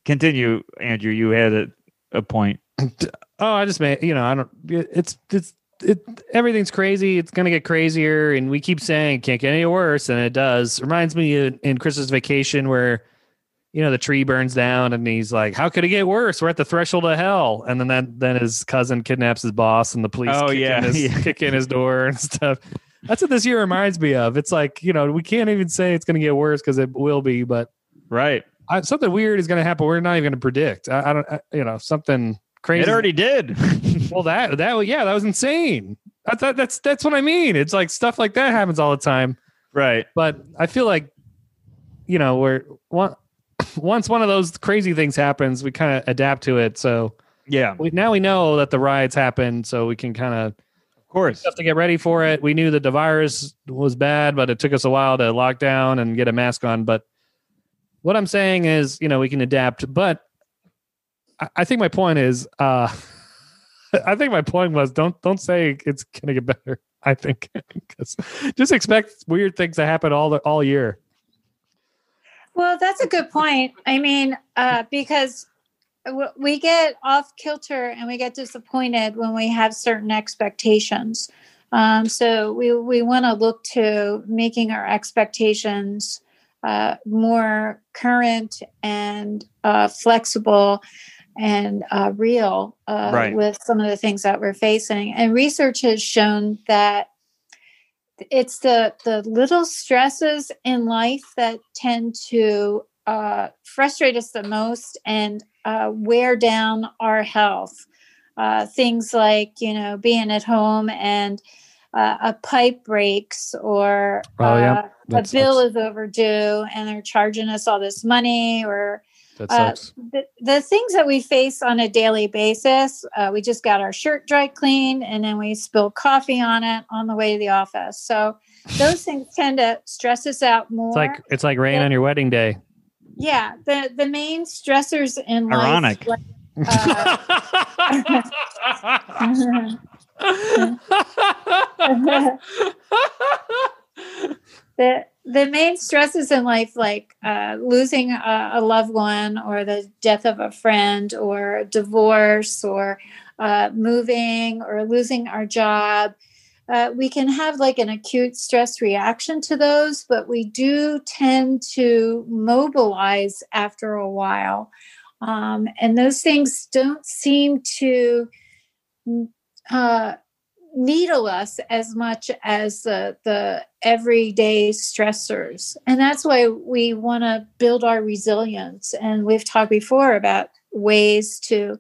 continue, Andrew. You had a, a point. Oh, I just made you know I don't. It's it's it. Everything's crazy. It's gonna get crazier, and we keep saying it can't get any worse, and it does. Reminds me in, in Christmas Vacation where, you know, the tree burns down, and he's like, "How could it get worse? We're at the threshold of hell." And then that then his cousin kidnaps his boss, and the police Oh, kick, yeah, in his, yeah. kick in his door and stuff. That's what this year reminds me of. It's like you know we can't even say it's gonna get worse because it will be, but Right. I, something weird is gonna happen. We're not even gonna predict. I, I don't. I, you know something crazy. It already did. Well, that that yeah, that was insane. I thought that's that's what I mean. It's like stuff like that happens all the time. right. But I feel like, you know, we're one, once one of those crazy things happens, we kind of adapt to it. So Yeah. we, now we know that the riots happened, so we can kind of Of course. have to get ready for it. We knew that the virus was bad, but it took us a while to lock down and get a mask on. But what I'm saying is, you know, we can adapt. But I, I think my point is, uh, I think my point was don't don't say it's gonna get better. I think 'Cause just expect weird things to happen all the all year. Well, that's a good point. I mean, uh, because we get off kilter and we get disappointed when we have certain expectations. Um, so we we want to look to making our expectations uh, more current and uh, flexible and uh, real uh, Right. with some of the things that we're facing. And research has shown that it's the the little stresses in life that tend to uh, frustrate us the most and uh, wear down our health. Uh, things like you know being at home and uh, a pipe breaks or Oh, yeah. uh, a bill is overdue and they're charging us all this money or Uh, the, the things that we face on a daily basis, uh, we just got our shirt dry cleaned and then we spill coffee on it on the way to the office. So those things tend to stress us out more. it's like it's like rain on your wedding day. yeah, the the main stressors in Ironic. life. like, the the main stresses in life like uh, losing a, a loved one or the death of a friend or divorce or uh, moving or losing our job uh, we can have like an acute stress reaction to those but we do tend to mobilize after a while. Um, and those things don't seem to uh, needle us as much as the, the everyday stressors. And that's why we want to build our resilience. And we've talked before about ways to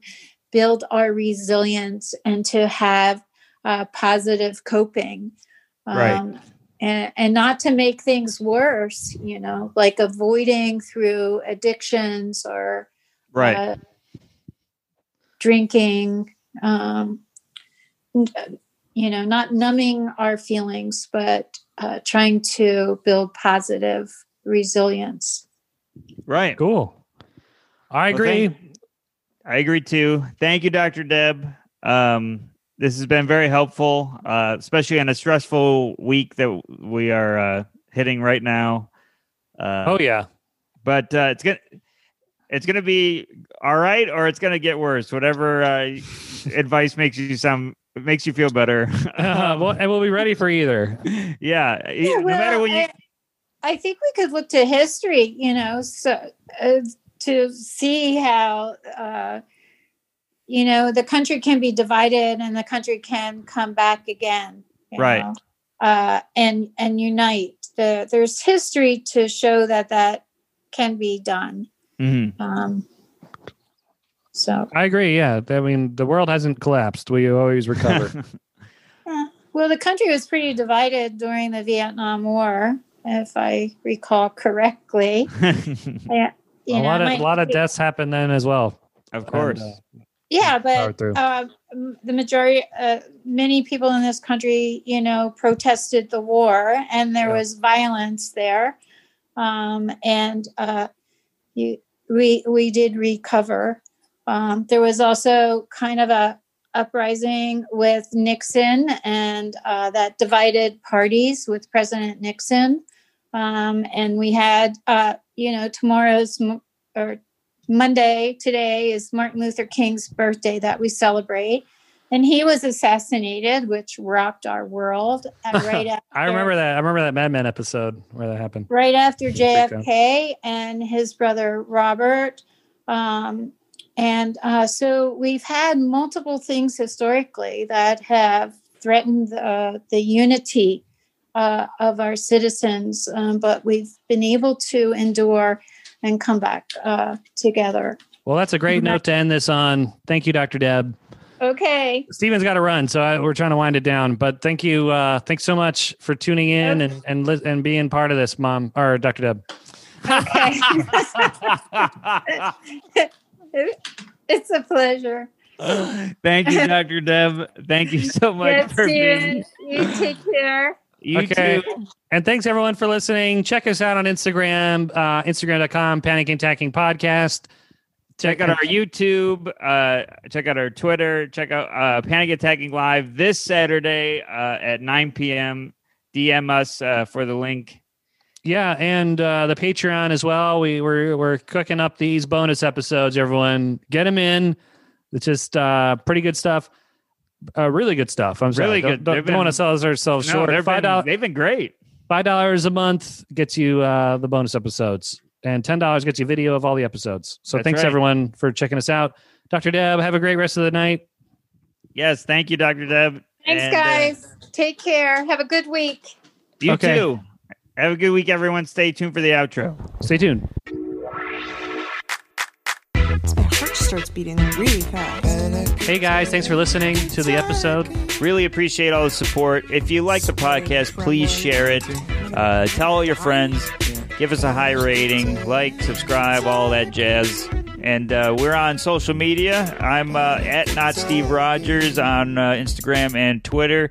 build our resilience and to have uh, positive coping. Right. Um, and, and not to make things worse, you know, like avoiding through addictions or Right. uh, drinking, um, you know, not numbing our feelings, but uh, trying to build positive resilience. right. cool. I Well, agree. thank- I agree too. Thank you, Dr. Deb. Um, this has been very helpful, uh, especially on a stressful week that we are uh, hitting right now. Uh, oh yeah. but uh, it's gonna it's gonna be all right, or it's gonna get worse. Whatever uh, advice makes you sound makes you feel better. Uh, well, and we'll be ready for either. yeah, Yeah, no matter well, what you. I, I think we could look to history, you know, so uh, to see how, uh, you know, the country can be divided and the country can come back again, Right. know, uh, and and unite. The, there's history to show that that can be done. Mhm. Um, so, I agree. Yeah. I mean, the world hasn't collapsed. We always recover. well, the country was pretty divided during the Vietnam War, if I recall correctly. Yeah, you a know, lot of a lot of deaths happened then as well. of course. And, uh, yeah but uh, the majority uh, many people in this country you know protested the war and there Yeah. was violence there um, and uh, you, we we did recover um, there was also kind of a uprising with nixon and uh, that divided parties with president nixon um, and we had uh, you know tomorrow's m- or Monday today is Martin Luther King's birthday that we celebrate. And he was assassinated, which rocked our world. Right after, I remember that. I remember that Mad Men episode where that happened. right after JFK and his brother Robert. Um, and uh, so we've had multiple things historically that have threatened uh, the unity uh, of our citizens, um, but we've been able to endure and come back uh, together. Well, that's a great note to end this on. Thank you, Dr. Deb. Okay. Stephen's got to run, so I, we're trying to wind it down. But thank you, uh, thanks so much for tuning in and and li- and being part of this, Mom or Dr. Deb. Okay. it's a pleasure. Thank you, Dr. Deb. Thank you so much Yes, for being. You take care. You Okay. too. And thanks everyone for listening. Check us out on Instagram, uh, Instagram.com, Panic Attacking Podcast. Check out our YouTube. Uh, check out our Twitter. Check out uh, Panic Attacking Live this Saturday uh, at 9 p.m. DM us uh, for the link. Yeah, and uh, the Patreon as well. We we're we're cooking up these bonus episodes. Everyone, get them in. It's just uh, pretty good stuff. Uh, really good stuff. I'm sorry. Really Don't- good. Don't, They've don't want to been- sell ourselves No, short. they've Five been, dollars. they've been great. Five dollars a month gets you uh, the bonus episodes, and ten dollars gets you video of all the episodes. So That's thanks right. everyone for checking us out. Dr. Deb, have a great rest of the night. Yes, thank you, Dr. Deb. Thanks, And, uh, guys. Take care. Have a good week. you Okay. too. Have a good week, everyone. Stay tuned for the outro. Stay tuned. My heart starts beating really fast. Hey guys, thanks for listening to the episode. Really appreciate all the support. If you like the podcast, please share it. Uh, tell all your friends. Give us a high rating, like, subscribe, all that jazz. And uh, we're on social media. I'm uh, at not Steve Rogers on uh, Instagram and Twitter.